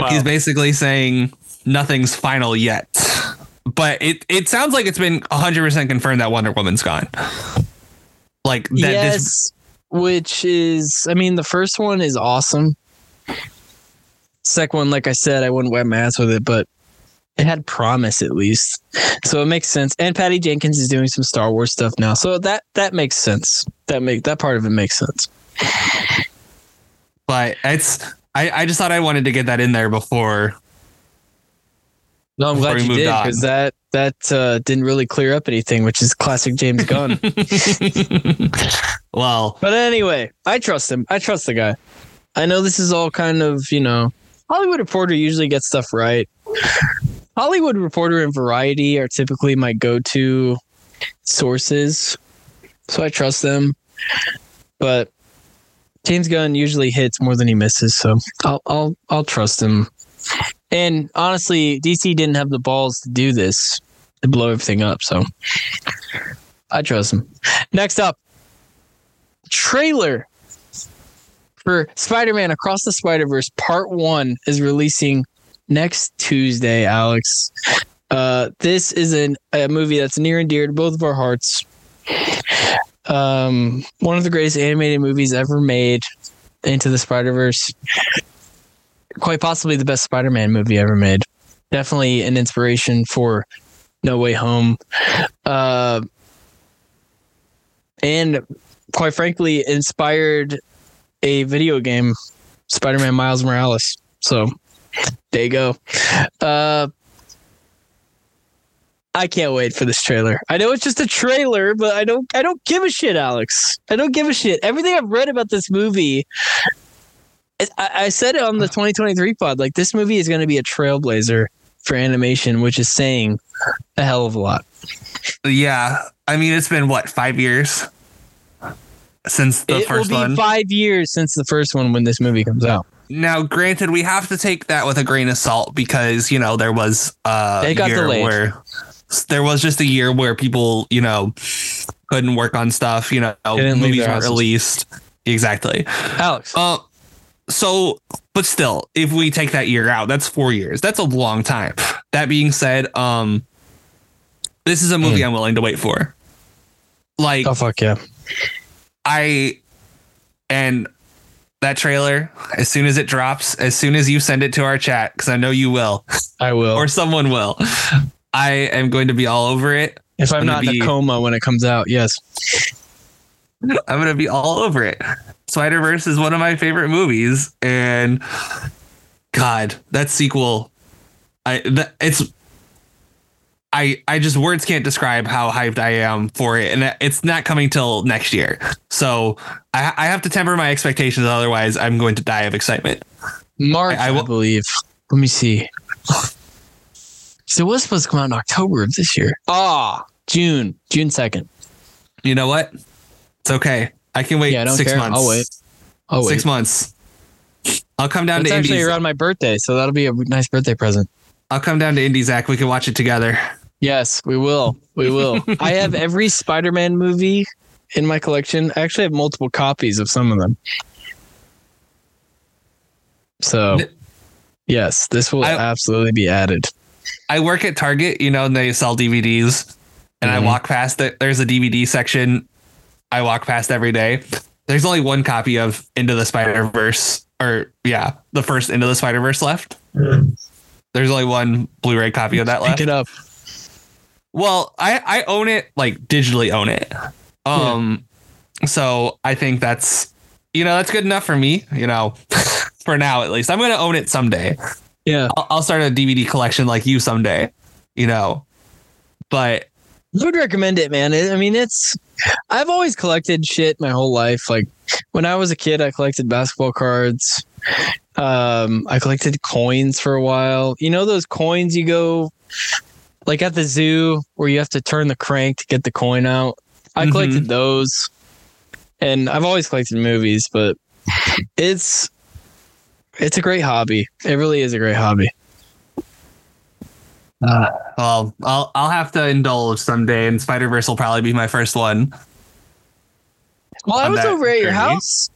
he's basically saying nothing's final yet. But it, it sounds like it's been 100% confirmed that Wonder Woman's gone. Like that yes, this which is, I mean, the first one is awesome. Second one, like I said, I wouldn't wet my ass with it, but it had promise at least, so it makes sense. And Patty Jenkins is doing some Star Wars stuff now, so that that makes sense. That make that part of it makes sense. but it's I, I just thought I wanted to get that in there before No, I'm Before glad we you moved did on. because that that uh, didn't really clear up anything, which is classic James Gunn. well, But anyway, I trust him. I trust the guy. I know this is all kind of, you know, Hollywood Reporter usually gets stuff right. Hollywood Reporter and Variety are typically my go to sources. So I trust them. But James Gunn usually hits more than he misses, so I'll I'll I'll trust him. And honestly, DC didn't have the balls to do this to blow everything up, so I trust him. Next up, trailer for Spider-Man Across the Spider-Verse Part 1 is releasing next Tuesday, Alex. Uh, this is an, a movie that's near and dear to both of our hearts. Um, one of the greatest animated movies ever made, Into the Spider-Verse. Quite possibly the best Spider-Man movie ever made. Definitely an inspiration for No Way Home. Uh, and quite frankly, inspired a video game, Spider Man Miles Morales. So there you go. Uh, I can't wait for this trailer. I know it's just a trailer, but I don't I don't give a shit, Alex. I don't give a shit. Everything I've read about this movie I, I said it on the 2023 pod. Like this movie is going to be a trailblazer for animation, which is saying a hell of a lot. yeah. I mean, it's been what five years since the it first will be one. five years since the first one when this movie comes out. Now, granted, we have to take that with a grain of salt because you know there was uh, They got year delayed. where there was just a year where people you know couldn't work on stuff. You know, didn't movies weren't released exactly. Alex, Uh, so, but still, if we take that year out, that's four years. That's a long time. That being said, um, this is a movie I'm willing to wait for. Like, oh fuck yeah! I and that trailer, as soon as it drops, as soon as you send it to our chat, because I know you will, I will. or someone will, I am going to be all over it. if I'm gonna not in a coma when it comes out, yes. I'm gonna be all over it. Spider Verse is one of my favorite movies, and God, that sequel, I that, it's. I, I just words can't describe how hyped I am for it, and it's not coming till next year. So I, I have to temper my expectations, otherwise I'm going to die of excitement. March, I- I, I believe. Let me see. So it was supposed to come out in October of this year. Ah, June, June second. You know what? It's okay. I can wait Yeah, I don't six care. months. I'll wait. Oh wait, Six months. I'll come down it's to actually Indy. around my birthday, so that'll be a nice birthday present. I'll come down to Indy, Zach. We can watch it together. Yes, we will. We will. I have every Spider-Man movie in my collection. I actually have multiple copies of some of them. So, yes, this will I- absolutely be added. I work at Target, you know, and they sell DVDs, and Mhm. I walk past it. There's a DVD section. I walk past every day. There's only one copy of Into the Spider Verse, or yeah, the first Into the Spider Verse left. There's only one Blu-ray copy of that left. Pick left. it up. Well, I I own it, like digitally own it. Um, so I think that's you know that's good enough for me. You know, for now at least. I'm gonna own it someday. Yeah, I'll, I'll start a DVD collection like you someday. You know, but I would recommend it, man. I mean, it's I've always collected shit my whole life. Like when I was a kid, I collected basketball cards. Um, I collected coins for a while. You know those coins you go like at the zoo where you have to turn the crank to get the coin out. I Mhm. collected those, and I've always collected movies, but it's it's a great hobby. It really is a great hobby. well, I'll I'll have to indulge someday, and Spider Verse will probably be my first one. Well, I was over at your house.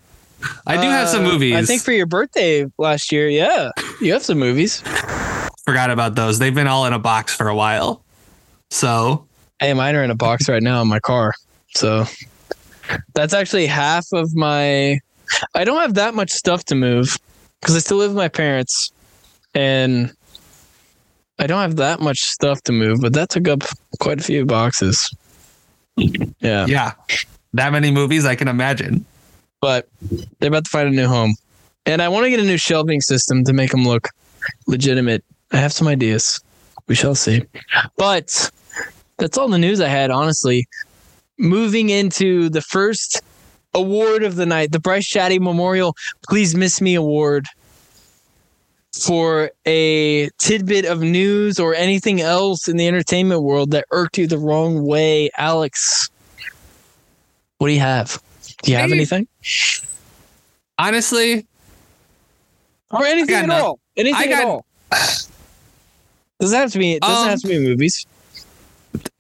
I do have some Uh, movies. I think for your birthday last year, yeah, you have some movies. Forgot about those. They've been all in a box for a while. So Hey, mine are in a box right now in my car. So That's actually half of my. I don't have that much stuff to move because I still live with my parents, and I don't have that much stuff to move. But that took up quite a few boxes. Yeah, Yeah. That many movies I can imagine. but they're about to find a new home, and I want to get a new shelving system to make them look legitimate. I have some ideas. We shall see. But that's all the news I had, honestly. Moving into the first award of the night, the Bryce Shaddy Memorial Please Miss Me Award for a tidbit of news or anything else in the entertainment world that irked you the wrong way. Alex, what do you have? Do you have anything? Honestly, Or anything at all? Anything I at all? Doesn't have to be. It doesn't Um, have to be movies.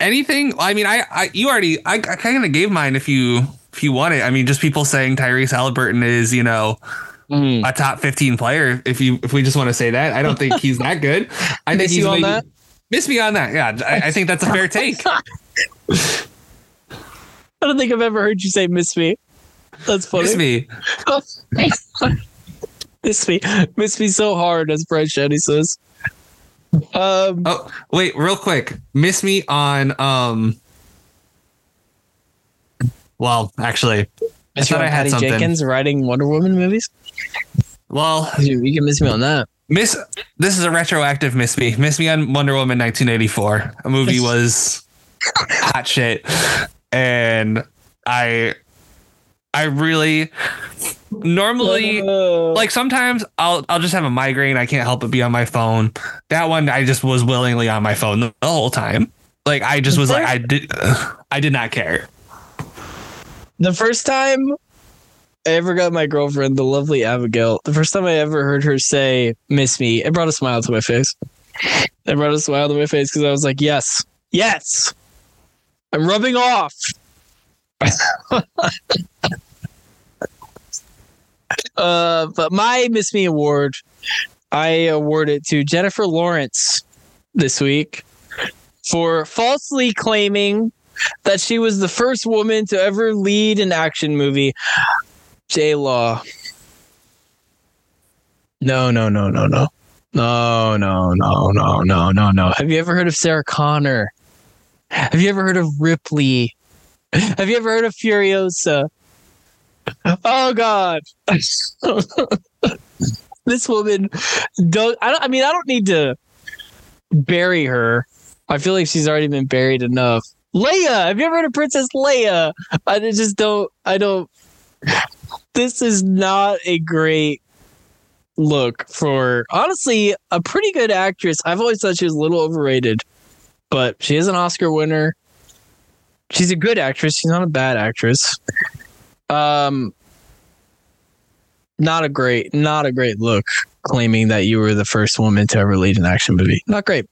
anything i mean i, I you already i, I kind of gave mine if you if you want it i mean just people saying tyrese haliburton is you know Mm. a top 15 player if you if we just want to say that i don't think he's that good i think Miss he's you on maybe- that? miss me on that yeah I, I think that's a fair take I don't think I've ever heard you say "miss me." That's funny. miss me miss me, miss me so hard, as Brad Shetty says. Um, oh wait real quick miss me on um well actually I miss thought I had Patty something. Jenkins writing Wonder Woman movies. well You, you can miss me on that. miss this is a retroactive miss me miss me on wonder woman 1984 a movie was hot shit and i i really normally Uh, like sometimes i'll i'll just have a migraine. I can't help but be on my phone. That one i just was willingly on my phone the, the whole time. Like i just was like i did i did not care. The first time I ever got my girlfriend, the lovely Abigail, the first time I ever heard her say "miss me," it brought a smile to my face. It brought a smile to my face because I was like, "Yes, yes, I'm rubbing off." uh, but my Miss Me award, I award it to Jennifer Lawrence this week for falsely claiming that she was the first woman to ever lead an action movie. J Law. No, no, no, no, no. No, no, no, no, no, no, no. Have you ever heard of Sarah Connor? Have you ever heard of Ripley? Have you ever heard of Furiosa? Oh God. this woman don't I don't I mean I don't need to bury her. I feel like she's already been buried enough. Leia, have you ever heard of Princess Leia? I just don't. I don't. This is not a great look for honestly a pretty good actress. I've always thought she was a little overrated, but she is an Oscar winner. She's a good actress. She's not a bad actress. Um, not a great, not a great look. Claiming that you were the first woman to ever lead an action movie. Not great.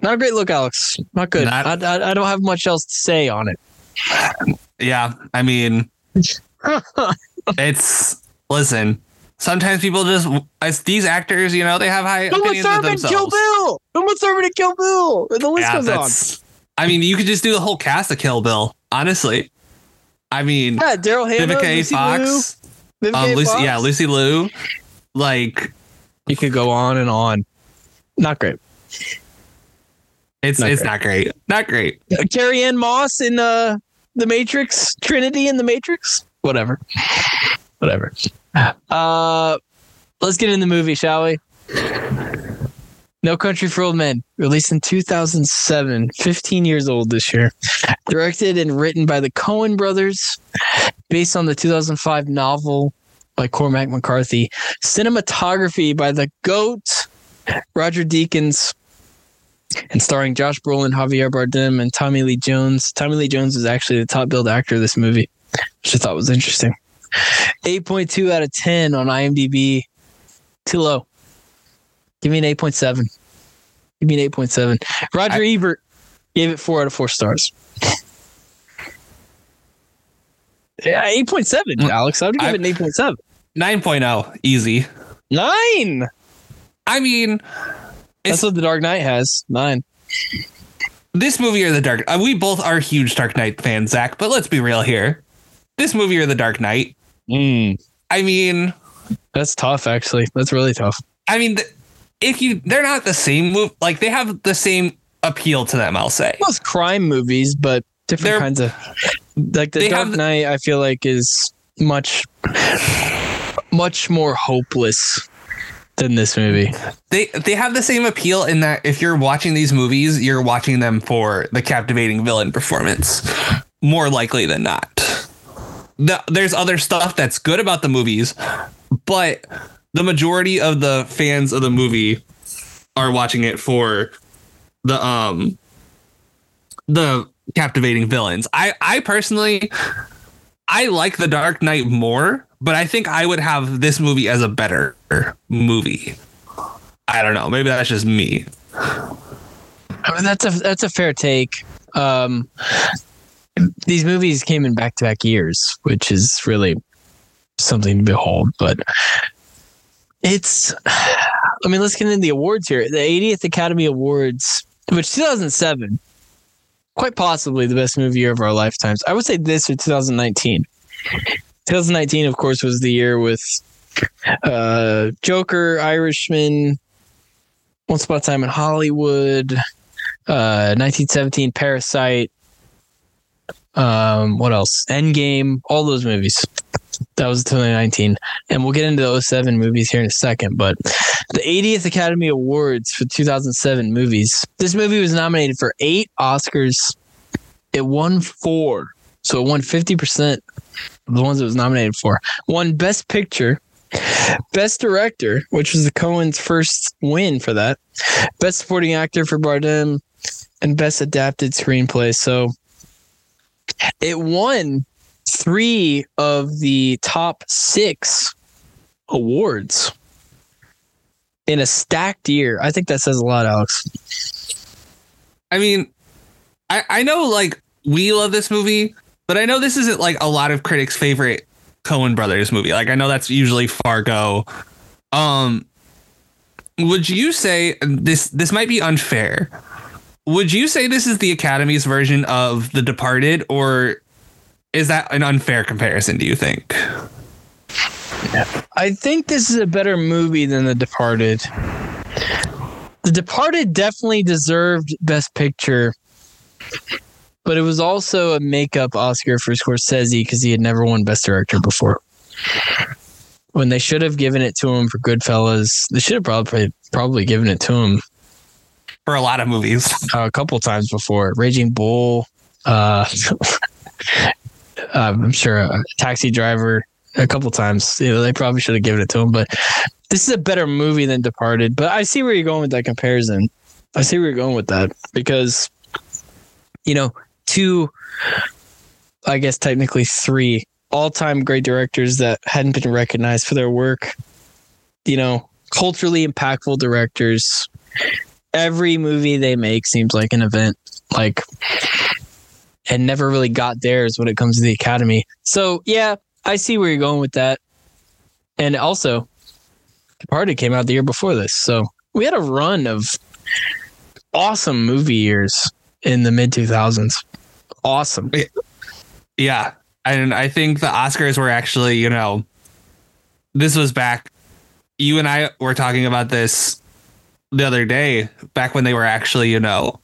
Not a great look, Alex. Not good. Not- I, I, I don't have much else to say on it. yeah i mean it's listen sometimes people just as these actors you know they have high Uma opinions of Thurman, Kill Bill. Uma Thurman Kill Bill. The list yeah, goes on. I mean, you could just do the whole cast of Kill Bill. Honestly, I mean, Yeah, Daryl Hannah, Vivica A. Lucy Fox, Liu, Vivica um, Lucy, Fox. yeah, Lucy Liu, like You could go on and on. Not great. it's Not it's great. not great, not great. Uh, Carrie Ann Moss in uh, the Matrix, Trinity in the Matrix. Whatever. Whatever. Uh, let's get in the movie, shall we? No Country for Old Men, released in 2007, 15 years old this year. Directed and written by the Coen brothers, based on the 2005 novel by Cormac McCarthy. Cinematography by the GOAT, Roger Deakins, and starring Josh Brolin, Javier Bardem, and Tommy Lee Jones. Tommy Lee Jones is actually the top billed actor of this movie, which I thought was interesting. 8.2 out of 10 on IMDb. Too low. Give me an 8.7. Give me an 8.7. Roger Ebert gave it four out of four stars. Yeah, 8.7, Mm, Alex. I would give I- it an 8.7. 9.0 easy. Nine. I mean, That's It's- what The Dark Knight has. Nine. this movie or the Dark. Uh, we both are huge Dark Knight fans, Zach. But let's be real here. This movie or the Dark Knight. Mm, I mean, that's tough, actually. That's really tough. I mean, th- if you they're not the same move. Like they have the same appeal to them. I'll say. Both crime movies, but different They're- kinds of. Like the Dark have- Knight, I feel like is much, much more hopeless than this movie. they they have the same appeal in that if you're watching these movies, you're watching them for the captivating villain performance, more likely than not. The, there's other stuff that's good about the movies, but the majority of the fans of the movie are watching it for the um the captivating villains. I I personally I like The Dark Knight more, but I think I would have this movie as a better movie. I don't know. Maybe that's just me. I mean, that's a that's a fair take. Um, these movies came in back to back years, which is really something to behold. But it's, I mean, let's get into the awards here. The 80th Academy Awards, which 2007, quite possibly the best movie year of our lifetimes. I would say this or 2019. 2019, of course, was the year with uh, Joker, Irishman, Once Upon a Time in Hollywood, uh, 1917 Parasite. Um, what else? Endgame, all those movies. That was 2019. And we'll get into the 07 movies here in a second. But the 80th Academy Awards for 2007 movies. This movie was nominated for eight Oscars. It won four. So it won 50% of the ones it was nominated for. Won Best Picture, Best Director, which was the Coen's first win for that. Best Supporting Actor for Bardem, and Best Adapted Screenplay. So it won three of the top six awards in a stacked year. I think that says a lot, Alex. I mean, I I know like we love this movie, but I know this isn't like a lot of critics' favorite Coen brothers movie. Like I know that's usually Fargo. Um would you say this this might be unfair? Would you say this is the Academy's version of The Departed or is that an unfair comparison, do you think? I think this is a better movie than The Departed. The Departed definitely deserved Best Picture, but it was also a makeup Oscar for Scorsese because he had never won Best Director before. When they should have given it to him for Goodfellas, they should have probably probably given it to him For a lot of movies. a couple times before. Raging Bull, uh, Um, I'm sure a taxi driver a couple times. You know, they probably should have given it to him, but this is a better movie than Departed. But I see where you're going with that comparison. I see where you're going with that because, you know, two, I guess technically three all-time great directors that hadn't been recognized for their work. You know, culturally impactful directors. Every movie they make seems like an event. Like and never really got theirs when it comes to the academy. So yeah, I see where you're going with that. And also, Departed came out the year before this, so we had a run of awesome movie years in the mid 2000s. Awesome. Yeah. And I think the Oscars were actually, you know, this was back. You and I were talking about this the other day, back when they were actually, you know,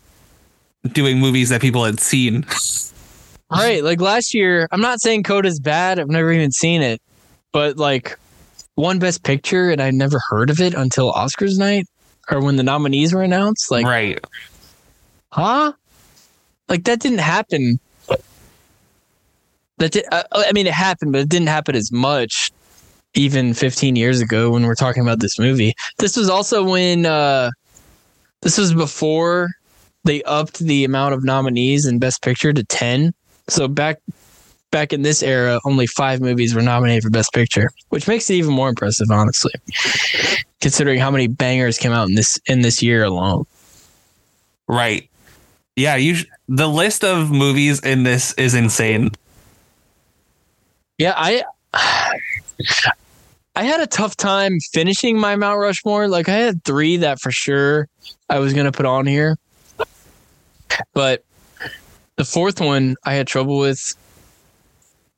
doing movies that people had seen. Right. Like last year, I'm not saying Coda's bad. I've never even seen it, but like one best picture and I never heard of it until Oscars night or when the nominees were announced. Like, right. huh? Like that didn't happen. That did, uh, I mean, it happened, but it didn't happen as much even 15 years ago when we're talking about this movie. This was also when uh, this was before they upped the amount of nominees in Best Picture to 10. So back back in this era, only five movies were nominated for Best Picture, which makes it even more impressive, honestly, considering how many bangers came out in this in this year alone. Right. Yeah, you sh- the list of movies in this is insane. Yeah, I I had a tough time finishing my Mount Rushmore. Like I had three that for sure I was gonna put on here. But the fourth one I had trouble with.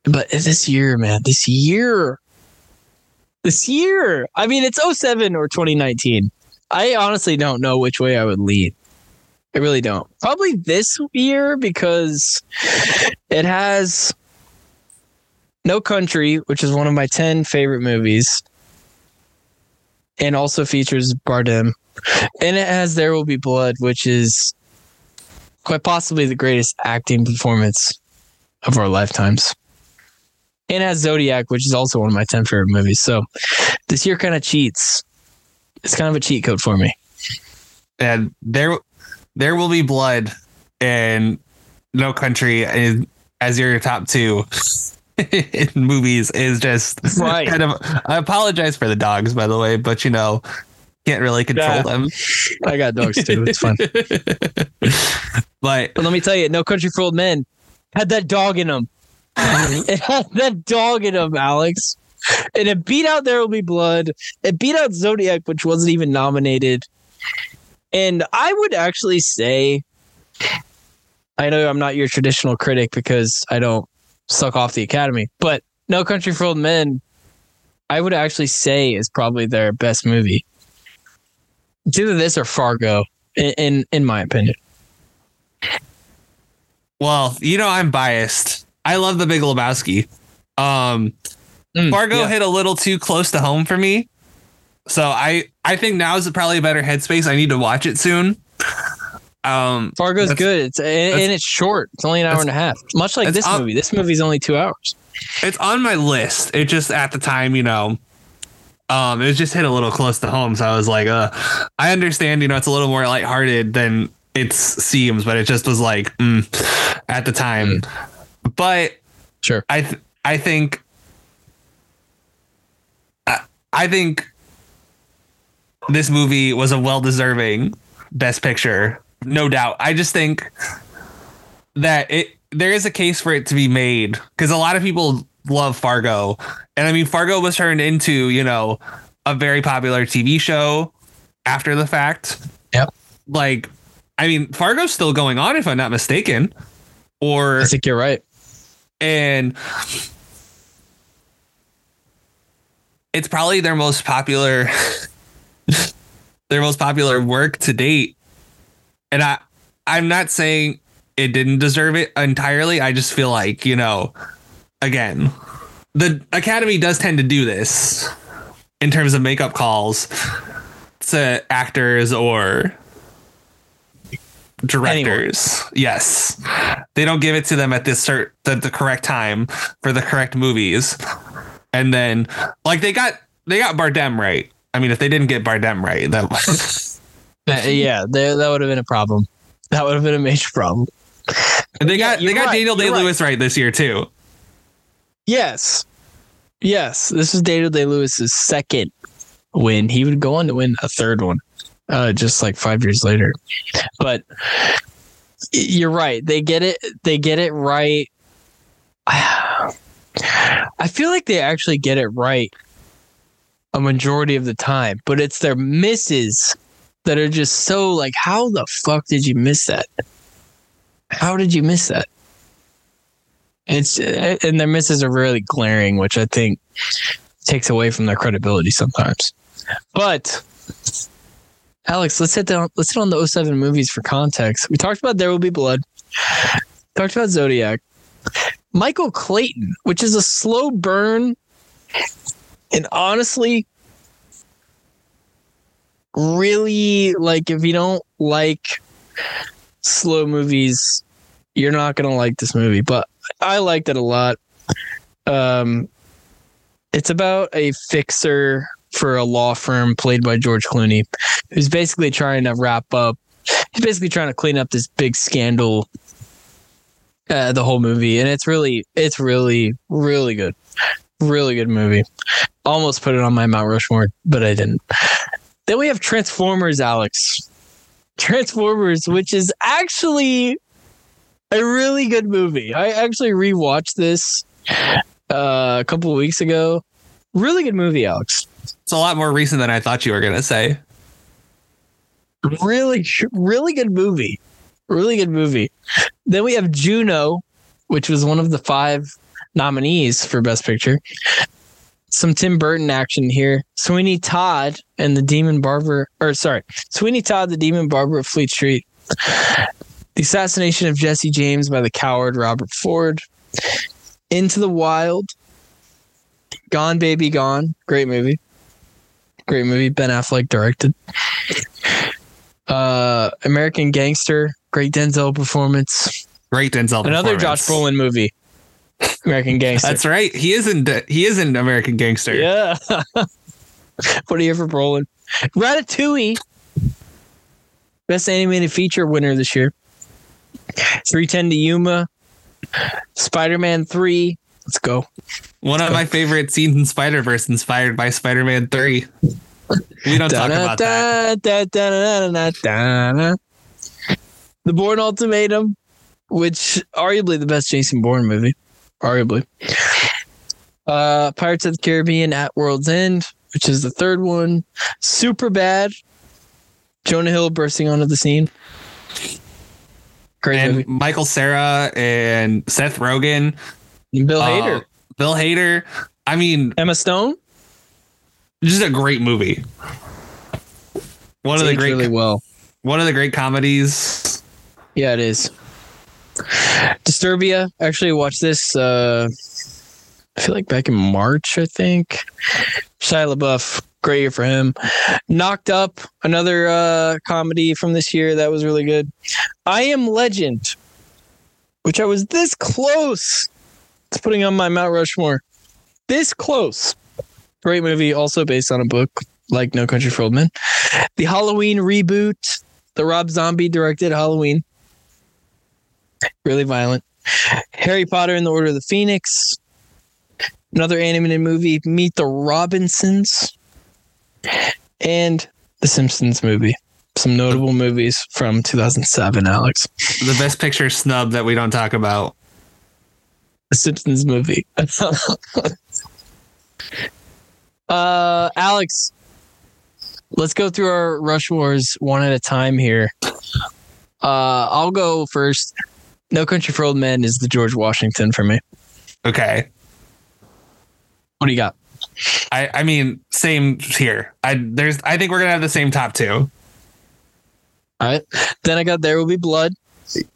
But this year, man, this year, this year. I mean, it's 07 or 2019. I honestly don't know which way I would lean. I really don't. Probably this year because it has No Country, which is one of my 10 favorite movies, and also features Bardem. And it has There Will Be Blood, which is quite possibly the greatest acting performance of our lifetimes. And has Zodiac, which is also one of my 10 favorite movies. So this year kind of cheats. It's kind of a cheat code for me. And there, there will be blood, and No Country is, as your top two in movies is just Right. kind of. I apologize for the dogs, by the way, but you know, can't really control Yeah. them. I got dogs too. It's fun. but But let me tell you, No Country for Old Men had that dog in them. it had that dog in them, Alex. And it beat out There Will Be Blood. It beat out Zodiac, which wasn't even nominated. And I would actually say, I know I'm not your traditional critic because I don't suck off the Academy, but No Country for Old Men, I would actually say is probably their best movie. It's either this or Fargo, in in, in my opinion. well, you know, I'm biased. I love The Big Lebowski. Um, Mm, Fargo yeah. hit a little too close to home for me. So I I think now is probably a better headspace. I need to watch it soon. Um Fargo's good. It's and, and it's short. It's only an hour and a half. Much like this up- movie. This movie's only two hours. it's on my list. It just at the time, you know, um, it was just hit a little close to home. So I was like, uh, I understand, you know, it's a little more lighthearted than it seems, but it just was like, mm, at the time. But Sure. I th- I think I, I think this movie was a well deserving best picture, no doubt. I just think that it there is a case for it to be made because a lot of people love Fargo, and I mean Fargo was turned into you know a very popular TV show after the fact. Yep. Like, I mean Fargo's still going on if I'm not mistaken, or I think you're right. and it's probably their most popular their most popular work to date and i i'm not saying it didn't deserve it entirely i just feel like you know again the academy does tend to do this in terms of makeup calls to actors or directors. Yes. They don't give it to them at this cert at the correct time for the correct movies. And then like they got they got bardem right. I mean if they didn't get bardem right that was Uh, yeah, there, that would have been a problem. That would have been a major problem. and they Yeah, got they got right, daniel you're day lewis right this year too Yes. Yes. This is Daniel Day Lewis's second win. He would go on to win a third one. Uh, just like five years later. But you're right. They get it they get it right. I feel like they actually get it right a majority of the time, but it's their misses that are just so like, how the fuck did you miss that? How did you miss that? It's uh, and their misses are really glaring, which I think takes away from their credibility sometimes. But Alex, let's hit down let's hit on the 07 movies for context. We talked about There Will Be Blood. Talked about Zodiac. Michael Clayton, which is a slow burn. And honestly, really like if you don't like slow movies, you're not gonna like this movie. But I liked it a lot. Um, it's about a fixer for a law firm played by George Clooney, who's basically trying to wrap up. He's basically trying to clean up this big scandal. Uh, the whole movie, and it's really, it's really, really good, really good movie. Almost put it on my Mount Rushmore, but I didn't. Then we have Transformers, Alex. Transformers, which is actually a really good movie. I actually rewatched this uh, a couple of weeks ago. Really good movie, Alex. it's a lot more recent than i thought you were gonna say Really, really good movie. Really good movie. Then we have Juno, which was one of the five nominees for Best Picture. Some Tim Burton action here. Sweeney Todd and the Demon Barber, or sorry, Sweeney Todd, the Demon Barber of Fleet Street. The assassination of Jesse James by the coward Robert Ford. Into the Wild. Gone Baby Gone. Great movie. Great movie. Ben Affleck directed. Uh, American Gangster. Great Denzel performance. Great Denzel. Another Josh. Brolin movie. American Gangster. That's right. He isn't. He is an American gangster. yeah. what do you have for Brolin? Ratatouille. Best animated feature winner this year. 310 to Yuma. Spider Man 3. Let's go. One of my favorite scenes in Spider Verse, inspired by Spider Man Three. We don't talk about that. that. The Bourne Ultimatum, which arguably the best Jason Bourne movie, arguably. Uh, Pirates of the Caribbean at World's End, which is the third one. Superbad. Jonah Hill bursting onto the scene. Great And. Michael Cera and Seth Rogen, And Bill uh, Hader, Bill Hader. I mean, Emma Stone. just a great movie. One of the great, really well. one of the great comedies. Yeah, it is. Disturbia. Actually, watched this. Uh, I feel like back in March. I think Shia LaBeouf. Great year for him. Knocked Up. Another uh, comedy from this year that was really good. I Am Legend, which I was this close to putting on my Mount Rushmore. This close. Great movie. Also based on a book like No Country for Old Men. The Halloween reboot. The Rob Zombie directed Halloween really violent. Harry Potter and the Order of the Phoenix. Another animated movie, Meet the Robinsons. And the Simpsons movie. Some notable movies from 2007, Alex. The best picture snub that we don't talk about. The Simpsons movie. uh, Alex, let's go through our Rushmores one at a time here. Uh, I'll go first. No Country for Old Men is the George Washington for me. Okay. What do you got? I, I mean, same here. I there's I think we're gonna have the same top two. All right. Then I got There Will Be Blood.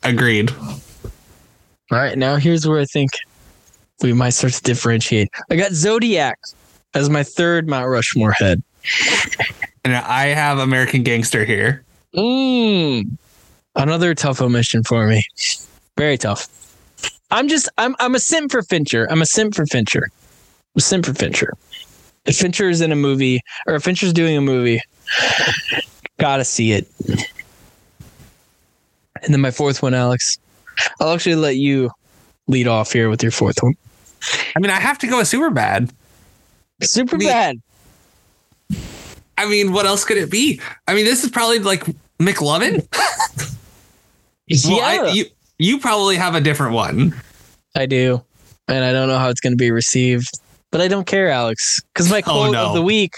Agreed. All right. Now here's where I think we might start to differentiate. I got Zodiac as my third Mount Rushmore head. And I have American Gangster here. Mm. Another tough omission for me. Very tough. I'm just I'm I'm a simp for Fincher. I'm a simp for Fincher. I'm for Fincher. If Fincher is in a movie or if Fincher's doing a movie, gotta see it. And then my fourth one, Alex. I'll actually let you lead off here with your fourth one. I mean, I have to go with Superbad. Super Me- bad. I mean, what else could it be? I mean, this is probably like McLovin. Well, yeah, I, you you probably have a different one. I do. And I don't know how it's going to be received, but I don't care, Alex, because my Oh, quote no. of the week,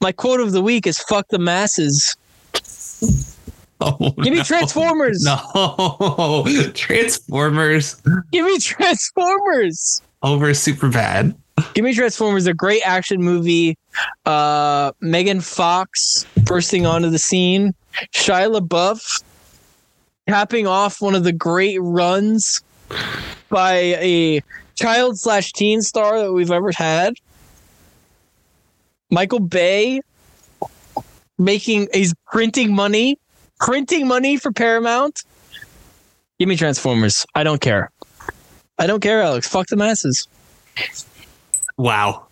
my quote of the week is "fuck the masses." Oh, Give me no. Transformers. No, Transformers Give me Transformers. over Superbad. Give me Transformers, a great action movie. Uh, Megan Fox bursting onto the scene. Shia LaBeouf capping off one of the great runs by a child slash teen star that we've ever had. Michael Bay making he's printing money, printing money for Paramount. Give me Transformers. I don't care. I don't care, Alex. Fuck the masses. Wow.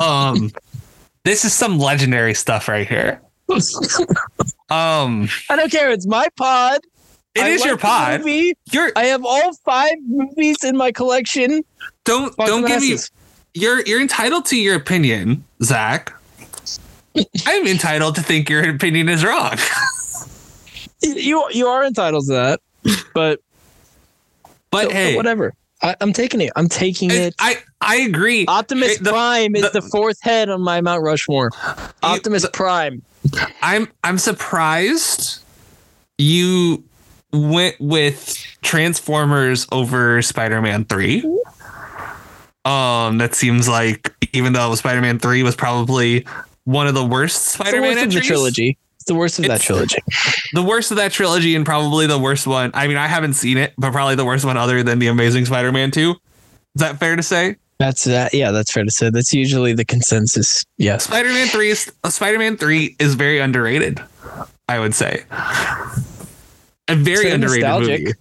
Um, this is some legendary stuff right here. Um, I don't care. It's my pod. It I is like your the pod. movie. You're I have all five movies in my collection. don't Fuck don't the give me. You're you're entitled to your opinion, Zach. I'm entitled to think your opinion is wrong. You you are entitled to that, but But but hey, whatever. I, I'm taking it. I'm taking it. I, I agree. Optimus the- Prime is the- the, fourth head on my Mount Rushmore. Optimus Prime. I'm I'm surprised you went with Transformers over Spider-Man 3. Um, that seems like even though Spider-Man 3 was probably one of the worst It's the Spider-Man worst of the trilogy. It's the worst of that trilogy. the worst of that trilogy and probably the worst one. I mean, I haven't seen it, but probably the worst one other than the Amazing Spider-Man 2. Is that fair to say? That's that. Yeah, that's fair to say. That's usually the consensus. Yes. Spider-Man 3 is uh, Spider-Man 3 is very underrated, I would say. A very underrated nostalgic. movie.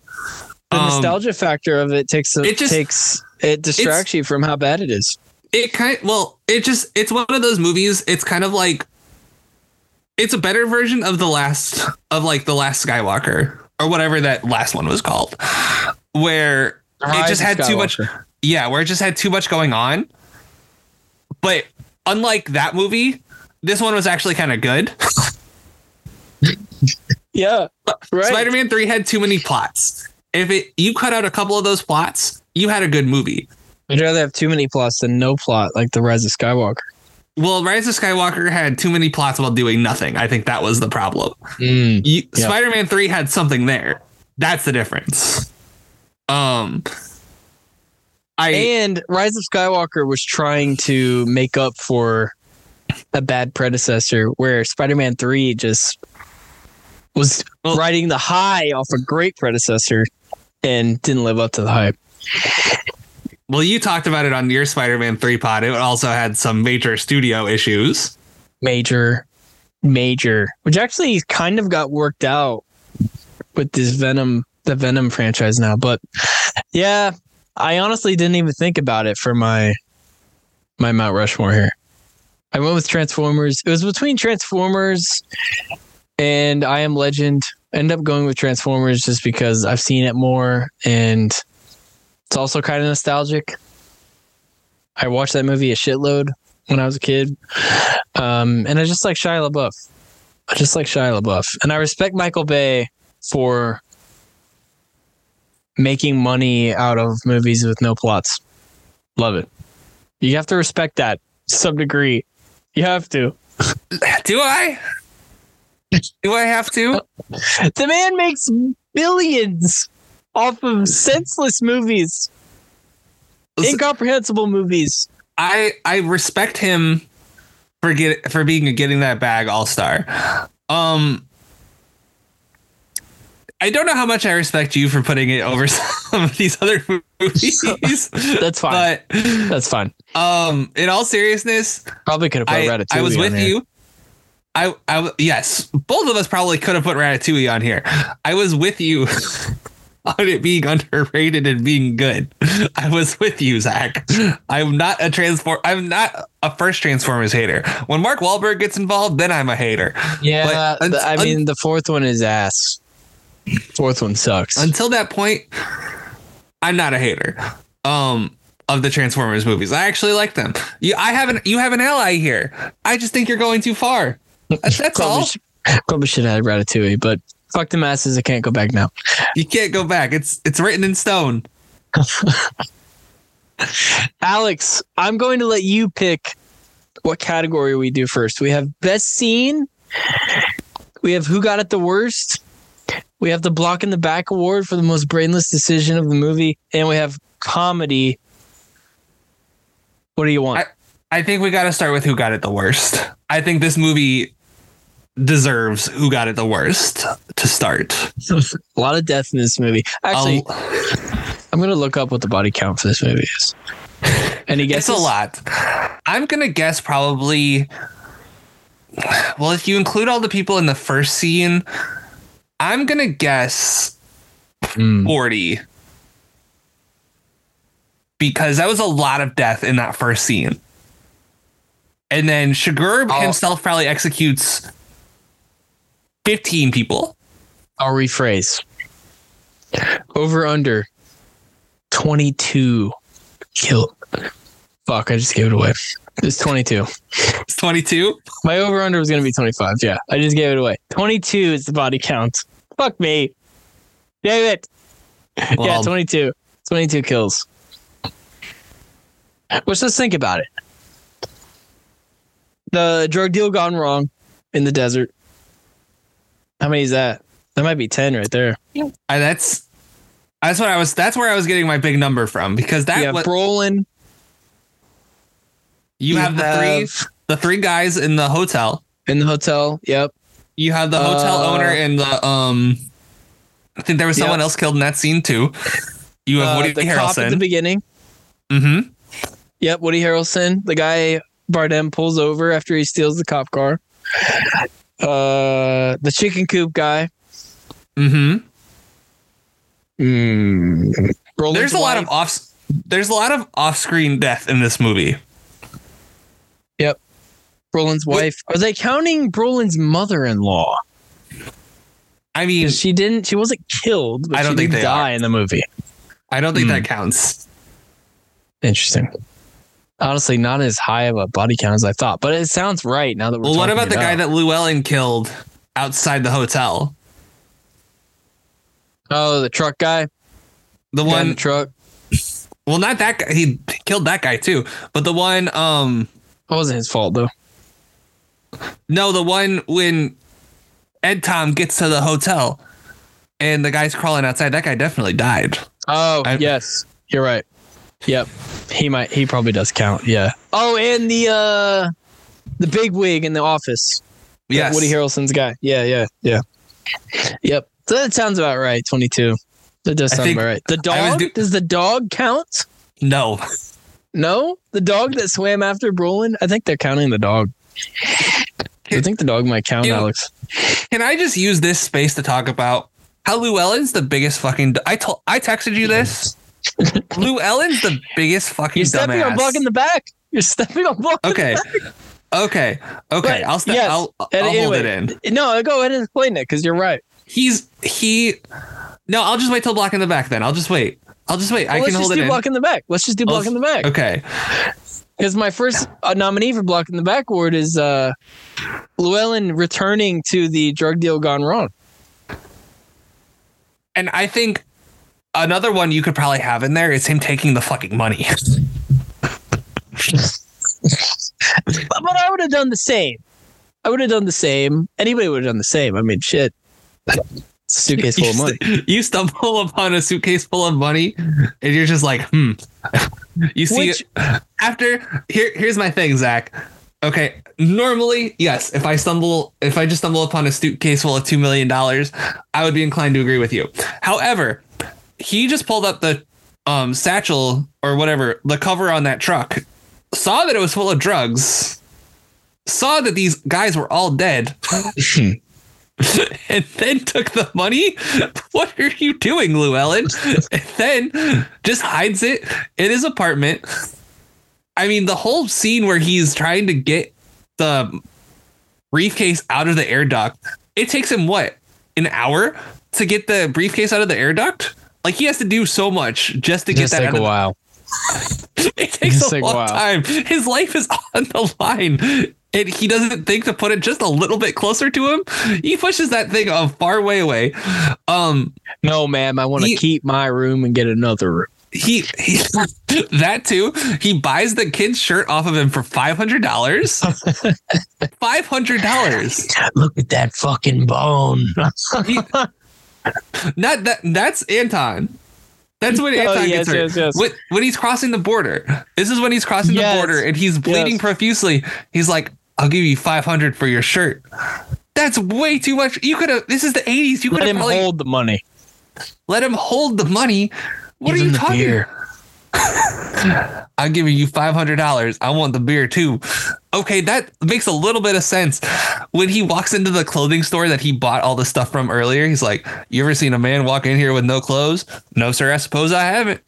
The Um, nostalgia factor of it takes it just- takes it distracts you from how bad it is. it kind well it just it's one of those movies it's kind of like it's a better version of the last of like the last skywalker or whatever that last one was called where it just had too much yeah where it just had too much going on but unlike that movie this one was actually kind of good Yeah. Right. spider-man 3 had too many plots if it you cut out a couple of those plots you had a good movie I'd rather have too many plots than no plot, like the Rise of Skywalker. well rise of skywalker had too many plots while doing nothing i think that was the problem Mm. you, Yeah. Spider-Man 3 had something there. That's the difference. Um I And Rise of Skywalker was trying to make up for a bad predecessor, where Spider-Man Three just was Well- riding the high off a great predecessor and didn't live up to the hype. well you talked about it on your Spider-Man 3 pod. It also had some major studio issues. major, major, which actually kind of got worked out with this Venom, the Venom franchise now. But yeah, I honestly didn't even think about it for my my Mount Rushmore here. I went with Transformers. It was between Transformers and I Am Legend. End up going with Transformers just because I've seen it more and it's also kind of nostalgic. I watched that movie a shitload when I was a kid. Um, and I just like Shia LaBeouf. I just like Shia LaBeouf. And I respect Michael Bay for making money out of movies with no plots. Love it. You have to respect that to some degree. You have to. Do I? Do I have to? The man makes billions off of senseless movies, incomprehensible movies. I I respect him for get for being getting that bag all-star. Um I don't know how much I respect you for putting it over some of these other movies. That's fine. But That's fine. um in all seriousness, Probably could have put I, Ratatouille. I was with you. I, I, yes, both of us probably could have put Ratatouille on here. I was with you on it being underrated and being good. I was with you, Zach. I'm not a transform. I'm not a first Transformers hater. When Mark Wahlberg gets involved, then I'm a hater. Yeah, But th- I un- mean the fourth one is ass. Fourth one sucks. Until that point, I'm not a hater. Um. Of the Transformers movies, I actually like them. You, I have an, you have an ally here. I just think you're going too far. That's, that's all. probably, sh- probably should have had Ratatouille, but fuck the masses. I can't go back now. You can't go back. It's it's written in stone. Alex, I'm going to let you pick what category we do first. We have best scene. We have who got it the worst. We have the block in the back award for the most brainless decision of the movie, and we have comedy. What do you want? I think we got to start with who got it the worst. I think this movie deserves who got it the worst to start. a lot of death in this movie. Actually, I'll- I'm gonna look up what the body count for this movie is. Any it's guesses? a lot. I'm gonna guess probably. Well, if you include all the people in the first scene, I'm gonna guess Mm. 40 because that was a lot of death in that first scene. And then Chigurh I'll- himself probably executes 15 people. I'll rephrase. Over under 22 kill. Fuck, I just gave it away. It's 22. It's 22. My over under was going to be 25. Yeah, I just gave it away. 22 is the body count. Fuck me. Damn it. yeah, um, 22. 22 kills. Let's just think about it. The drug deal gone wrong in the desert. How many is that? That might be ten right there. I, that's that's what I was. That's where I was getting my big number from because that you have what Brolin. you, have the three the three guys in the hotel. in the hotel. Yep. You have the hotel Uh, owner and the um. I think there was someone Yep. else killed in that scene too. You have Uh, Woody the cop at the beginning. Mm-hmm. Yep, Woody Harrelson, the guy Bardem pulls over after he steals the cop car. Uh, the chicken coop guy. Mm-hmm. Mm. There's a lot of off. There's a lot of off-screen death in this movie. Yep. Brolin's wife. Are they counting Brolin's mother-in-law? I mean, she didn't. She wasn't killed. But I don't she think they die in the movie. I don't think Hmm. that counts. Interesting. Honestly, not as high of a body count as I thought, but it sounds right now that we're. Well, what about the guy that Llewellyn killed outside the hotel? Oh, the truck guy. The Guy in one the truck. Well, not that guy. He killed that guy too. But the one, um, It wasn't his fault though. no, the one when Ed Tom gets to the hotel and the guy's crawling outside. That guy definitely died. Oh, I- yes. You're right. Yep. He might he probably does count. Yeah. Oh, and the uh the big wig in the office. Yes. Woody Harrelson's guy. Yeah, yeah, yeah. Yep. So that sounds about right. 22. That does sound about right. The dog? do- does the dog count? No. No? The dog that swam after Brolin? I think they're counting the dog. I think the dog might count, You know- Alex. Can I just use this space to talk about how Llewellyn's the biggest fucking? I told I texted you this. Llewellyn's the biggest fucking You're stepping on dumbass. block in the back. You're stepping on block. in the Okay. Okay. Okay. But, I'll step. yes, I'll, I'll And hold it in. No, go ahead and explain it because you're right. He's he. No, I'll just wait till block in the back. Then I'll just wait. I'll just wait. I Well, can let's hold just it do in. block in the back. Let's just do block Let's- in the back. Okay. Because my first uh, nominee for block in the back backward is uh, Llewellyn returning to the drug deal gone wrong. And I think another one you could probably have in there is him taking the fucking money. But, I would have done the same. I would have done the same. Anybody would have done the same. I mean, shit. Suitcase full of money. You stumble upon a suitcase full of money, and you're just like, hmm. You see, Which- after here, here's my thing, Zach. Okay, normally, yes, if I stumble, if I just stumble upon a suitcase full of two million dollars, I would be inclined to agree with you. However, he just pulled up the um satchel or whatever, the cover on that truck, saw that it was full of drugs, saw that these guys were all dead, and then took the money. What are you doing, Llewellyn? And then just hides it in his apartment. I mean, the whole scene where he's trying to get the briefcase out of the air duct, it takes him what, an hour to get the briefcase out of the air duct? Like he has to do so much just to Just get that take out a of while. It takes Just a a long while. time. His life is on the line. And he doesn't think to put it just a little bit closer to him. He pushes that thing a far way away. Um, No, ma'am. I want to keep my room and get another room. he, he that too. He buys the kid's shirt off of him for five hundred dollars. Five hundred dollars. Look at that fucking bone. Not that. That's Anton. That's when Oh, Anton yes, gets hurt. yes, yes. When, when he's crossing the border. This is when he's crossing the border and he's bleeding profusely. He's like, "I'll give you five hundred for your shirt." That's way too much. You could have. This is the eighties. You could Let have him probably hold the money. let him hold the money. What Give are you talking? I'm giving you five hundred dollars. I want the beer too. Okay, that makes a little bit of sense. When he walks into the clothing store that he bought all the stuff from earlier, he's like, "You ever seen a man walk in here with no clothes?" No, sir. I suppose I haven't.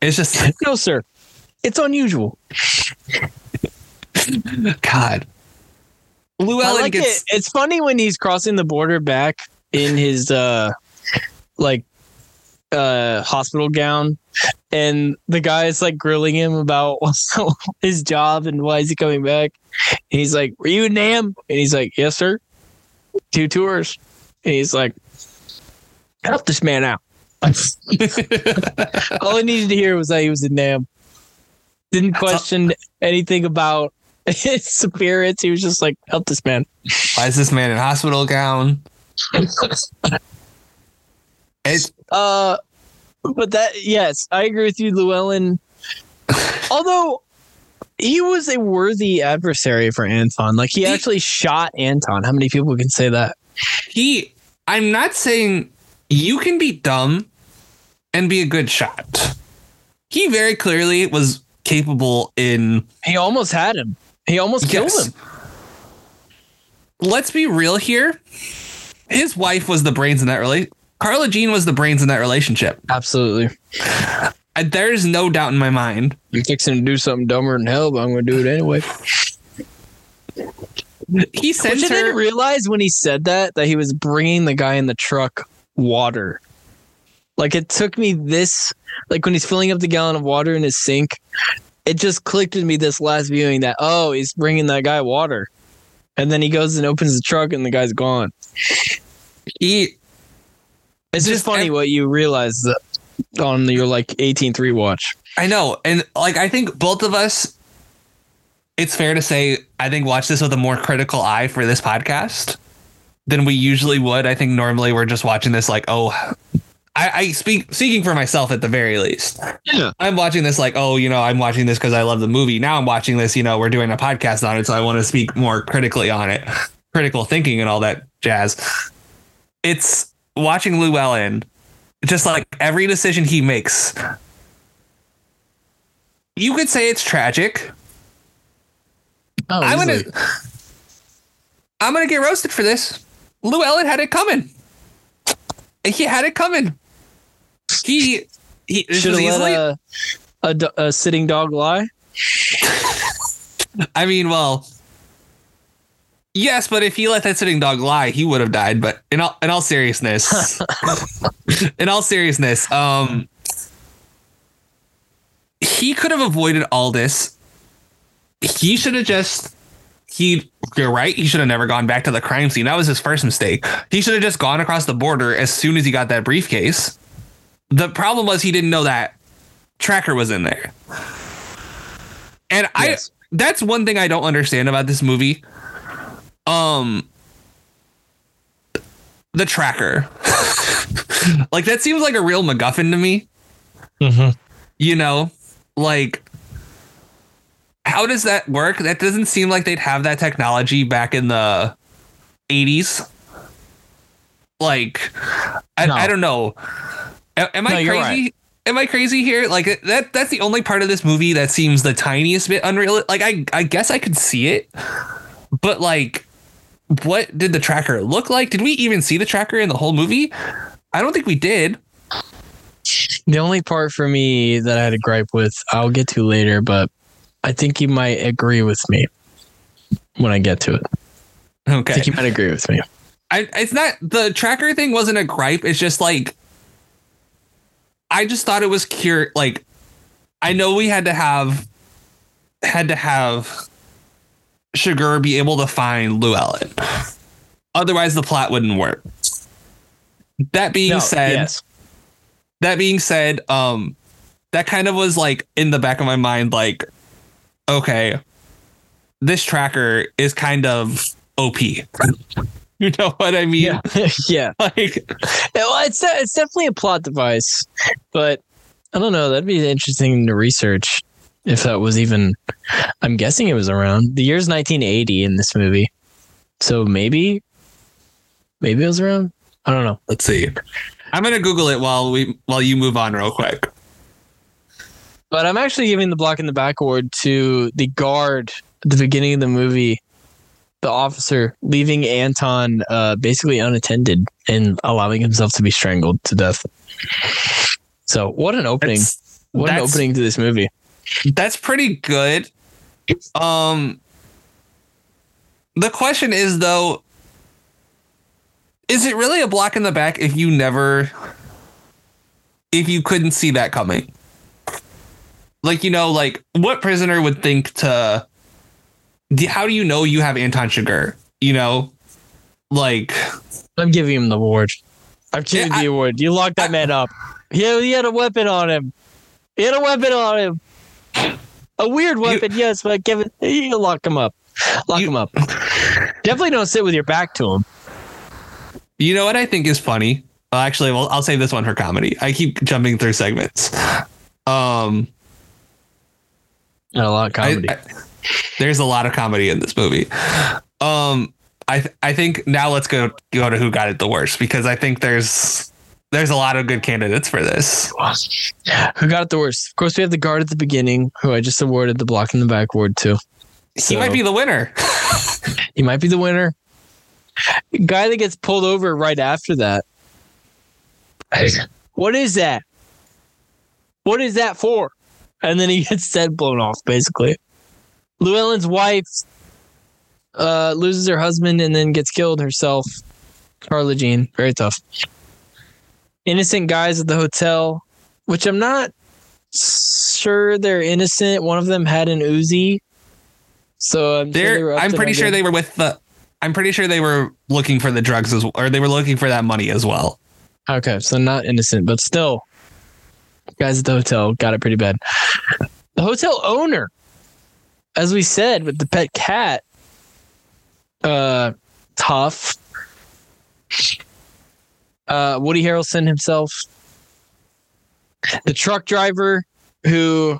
It's just No, sir. It's unusual. God. Llewellyn like gets it. It's funny when he's crossing the border back in his uh like uh hospital gown and the guy is like grilling him about his job and why is he coming back. And he's like, Were you in Nam? And he's like, Yes, sir. Two tours. And he's like, Help this man out. All I needed to hear was that he was in Nam. Didn't question anything about his appearance. He was just like, help this man. why is this man in hospital gown? It's Uh, but that yes, I agree with you, Llewellyn. Although he was a worthy adversary for Anton, like he He- actually shot Anton. How many people can say that? he. I'm not saying you can be dumb and be a good shot. He very clearly was capable in He almost had him. He almost killed him. let's be real here. His wife was the brains in that relate. Carla Jean was the brains in that relationship. Absolutely. There's no doubt in my mind. I'm fixing to do something dumber than hell, but I'm going to do it anyway. He Which sends I didn't realize when he said that that he was bringing the guy in the truck water. Like it took me this, like when he's filling up the gallon of water in his sink, it just clicked with me this last viewing that oh he's bringing that guy water, and then he goes and opens the truck and the guy's gone. He It's just, Just funny ev- what you realize that on your like eighteen three watch. I know. And like I think both of us it's fair to say I think watch this with a more critical eye for this podcast than we usually would. I think normally we're just watching this like, oh I, I speak speaking for myself at the very least. Yeah. I'm watching this like, oh, you know, I'm watching this because I love the movie. Now I'm watching this, you know, we're doing a podcast on it, so I want to speak more critically on it. Critical thinking and all that jazz. It's watching Llewellyn, just like every decision he makes. You could say it's tragic. Oh, I'm gonna. I'm gonna get roasted for this. Llewellyn had it coming. He had it coming. He he should have easily let a, a, a sitting dog lie. I mean, well, yes, but if he let that sitting dog lie, he would have died. But in all in all seriousness, in all seriousness, um, he could have avoided all this. He should have just. He, you're right. He should have never gone back to the crime scene. That was his first mistake. He should have just gone across the border as soon as he got that briefcase. The problem was he didn't know that tracker was in there. And Yes. I that's one thing I don't understand about this movie. Um the tracker. like that seems like a real MacGuffin to me. Mm-hmm. You know? Like how does that work? That doesn't seem like they'd have that technology back in the 80s. Like I, No. I don't know. A- Am No, I crazy? Am I crazy here? Like that that's the only part of this movie that seems the tiniest bit unreal. Like I I guess I could see it. But like what did the tracker look like? Did we even see the tracker in the whole movie? I don't think we did. The only part for me that I had a gripe with, I'll get to later, but I think you might agree with me when I get to it. Okay. I think you might agree with me. I, it's not the tracker thing wasn't a gripe. It's just like I just thought it was cure. Like I know we had to have had to have Chigurh be able to find Llewellyn. Otherwise, the plot wouldn't work. That being No, said, yes. that being said, um, that kind of was like in the back of my mind, like, okay, this tracker is kind of OP. you know what I mean? Yeah. yeah. Like, Well, it's it's definitely a plot device, but I don't know. That'd be interesting to research if that was even. I'm guessing it was around the year's 1980 in this movie, so maybe, maybe it was around. I don't know. let's see. I'm gonna Google it while we while you move on real quick. But I'm actually giving the block in the back award to the guard at the beginning of the movie, the officer leaving Anton uh, basically unattended and allowing himself to be strangled to death. So what an opening! That's, what an opening to this movie. That's pretty good. Um, the question is though, is it really a block in the back if you never, if you couldn't see that coming? Like you know, like what prisoner would think to? How do you know you have Anton Chigurh? You know, like I'm giving him the award. I'm giving Yeah, I- the award. You locked that man up. He had, he had a weapon on him. He had a weapon on him. A weird weapon, yes, but give it. You lock him up. Lock You- him up. Definitely don't sit with your back to him. You know what I think is funny? Well, actually, well, I'll save this one for comedy. I keep jumping through segments. Um, Not a lot of I- comedy. I- there's a lot of comedy in this movie. Um, I th- I think now let's go go to who got it the worst because I think there's there's a lot of good candidates for this. Who got it the worst? Of course, we have the guard at the beginning, who I just awarded the block in the back award to. he might be the winner. He might be the winner. Guy that gets pulled over right after that. What is that? What is that for? And then he gets head blown off, basically. Llewellyn's wife uh, loses her husband and then gets killed herself. Carla Jean, very tough. Innocent guys at the hotel, which I'm not sure they're innocent. One of them had an Uzi. So I'm, sure they They're I'm pretty sure they were with the. I'm pretty sure they were looking for the drugs as well, or they were looking for that money as well. Okay, so not innocent, but still, guys at the hotel got it pretty bad. The hotel owner, as we said, with the pet cat, uh, tough. Uh, Woody Harrelson himself, the truck driver who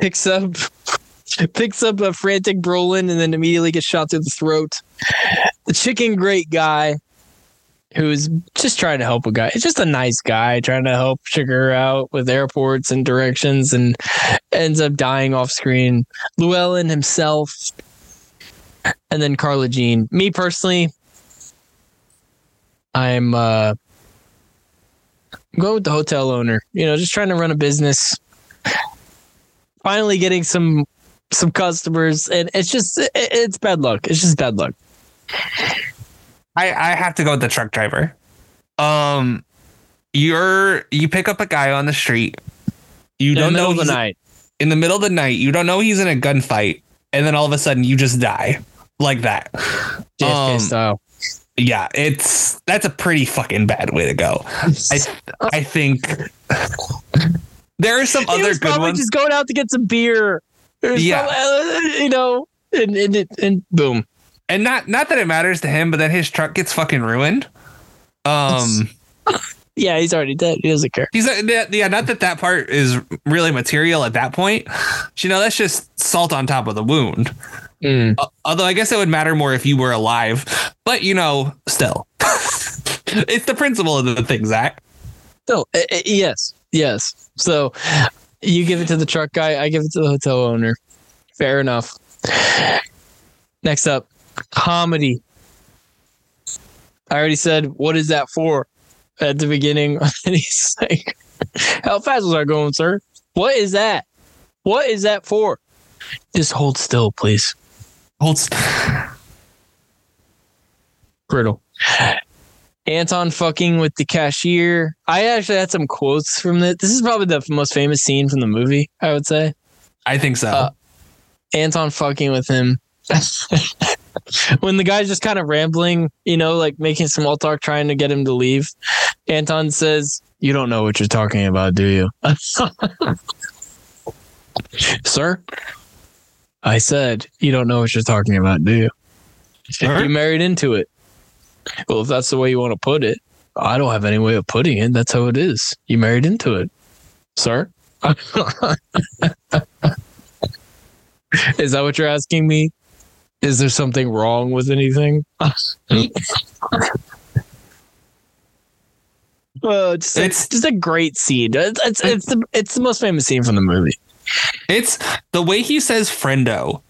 picks up picks up a frantic Brolin and then immediately gets shot through the throat. The chicken great guy who's just trying to help a guy. It's just a nice guy trying to help Chigurh out with airports and directions and ends up dying off screen. Llewellyn himself. And then Carla Jean. Me personally, I'm uh I'm with the hotel owner. You know, just trying to run a business. Finally getting some some customers and it's just it, it's bad luck. It's just bad luck. I I have to go with the truck driver. Um, you're you pick up a guy on the street. You In don't know the night. in the middle of the night. You don't know he's in a gunfight, and then all of a sudden you just die like that. JFK Um, style. Yeah, it's that's a pretty fucking bad way to go. I I think there are some other good ones. just going out to get some beer. Yeah. uh, you know, and, and and boom. and not not that it matters to him, but then his truck gets fucking ruined. Um, Yeah, he's already dead. He doesn't care. he's yeah, yeah, not that that part is really material at that point. You know, that's just salt on top of the wound. Uh, although I guess it would matter more if you were alive, but you know, still, it's the principle of the thing, Zach. So uh, yes, yes. So you give it to the truck guy. I give it to the hotel owner. Fair enough. Next up, comedy. I already said, what is that for? At the beginning, and he's like, "How fast was I going, sir? What is that? What is that for? Just hold still, please." Hold st- brutal. Anton fucking with the cashier. I actually had some quotes from it. This is probably the most famous scene from the movie, I would say. I think so. Uh, Anton fucking with him. when the guy's just kind of rambling, you know, like making small talk, trying to get him to leave, Anton says, You don't know what you're talking about, do you? Sir? I said, You don't know what you're talking about, do you? Sir? You married into it. Well, if that's the way you want to put it, I don't have any way of putting it. That's how it is. You married into it, sir. is that what you're asking me? Is there something wrong with anything? Oh, just, It's- just a great scene. It's, it's, it's the it's the most famous scene from the movie. It's the way he says friendo.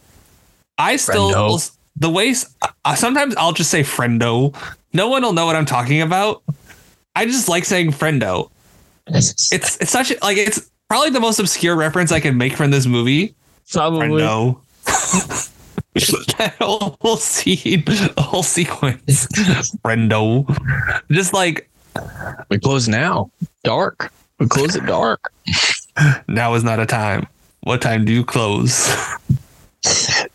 I still Friendo. the way uh, sometimes I'll just say friendo. No one will know what I'm talking about. I just like saying friendo. It's it's such like it's probably the most obscure reference I can make from this movie. Probably. Friendo. that whole, whole scene, the whole sequence. friendo. Just like We close now. Dark. We close it dark. Now is not a time. What time do you close?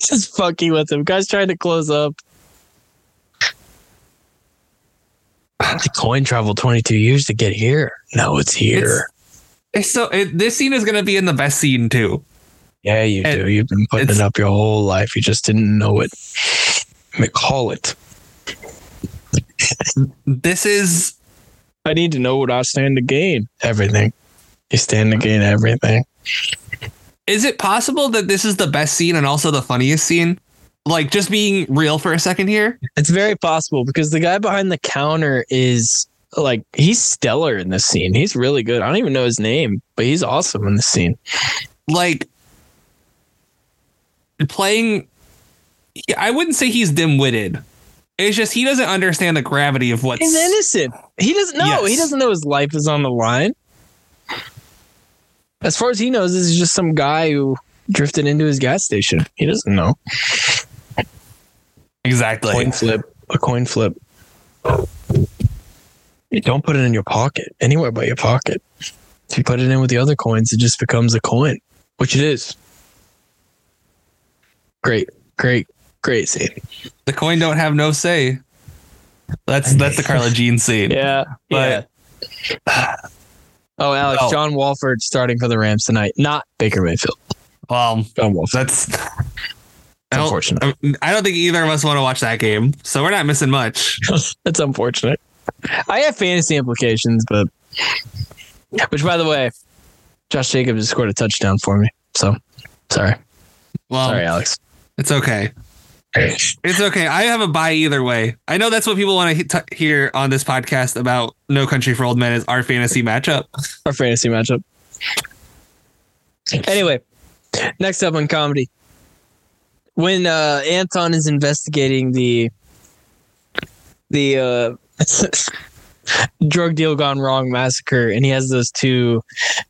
Just fucking with him. Guys trying to close up. The coin traveled 22 years to get here. Now it's here. It's so it, this scene is gonna be in the best scene too. yeah, you it- do. You've been putting it up your whole life. You just didn't know it. McCall it. This is I need to know what I stand to gain. Everything. You stand to gain everything. is it possible that this is the best scene and also the funniest scene? Like just being real for a second here. It's very possible because the guy behind the counter is like he's stellar in this scene. He's really good. I don't even know his name, but he's awesome in this scene. Like playing I wouldn't say he's dim-witted. It's just he doesn't understand the gravity of what's He's innocent. He doesn't know. He doesn't know his life is on the line. As far as he knows, this is just some guy who drifted into his gas station. He doesn't know. exactly. Coin flip. A coin flip. You don't put it in your pocket. Anywhere but your pocket. If you put it in with the other coins, it just becomes a coin, which it is. Great, great, great scene. The coin don't have no say. That's that's the Carla Jean scene. Yeah, But- yeah. Oh, Alex, Oh. John Wolford starting for the Rams tonight, not Baker Mayfield. Well, John Wolford. that's I don't, unfortunate. Um, I don't think either of us want to watch that game, so we're not missing much. That's unfortunate. I have fantasy implications, but which, by the way, Josh Jacobs scored a touchdown for me. So sorry, Well, sorry, Alex. it's okay. It's okay. I have a buy either way. I know that's what people want to hear on this podcast about No Country for Old Men is our fantasy matchup. Our fantasy matchup. Anyway, next up on comedy, when uh, Anton is investigating the the uh, drug deal gone wrong massacre, and he has those two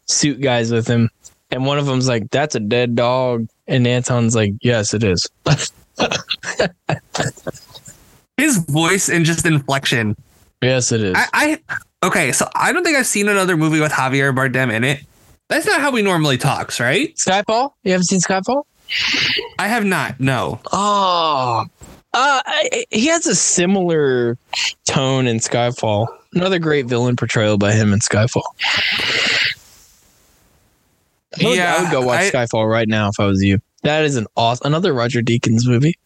suit guys with him, and one of them's like, "That's a dead dog," and Anton's like, "Yes, it is." His voice and just inflection. yes, it is. I, I okay, so I don't think I've seen another movie with Javier Bardem in it. That's not how we normally talks, right? Skyfall? You haven't seen Skyfall? I have not. No. Oh, uh, I, he has a similar tone in Skyfall. Another great villain portrayal by him in Skyfall. I would, I would go watch I- Skyfall right now if I was you. That is an awesome, another Roger Deakins movie.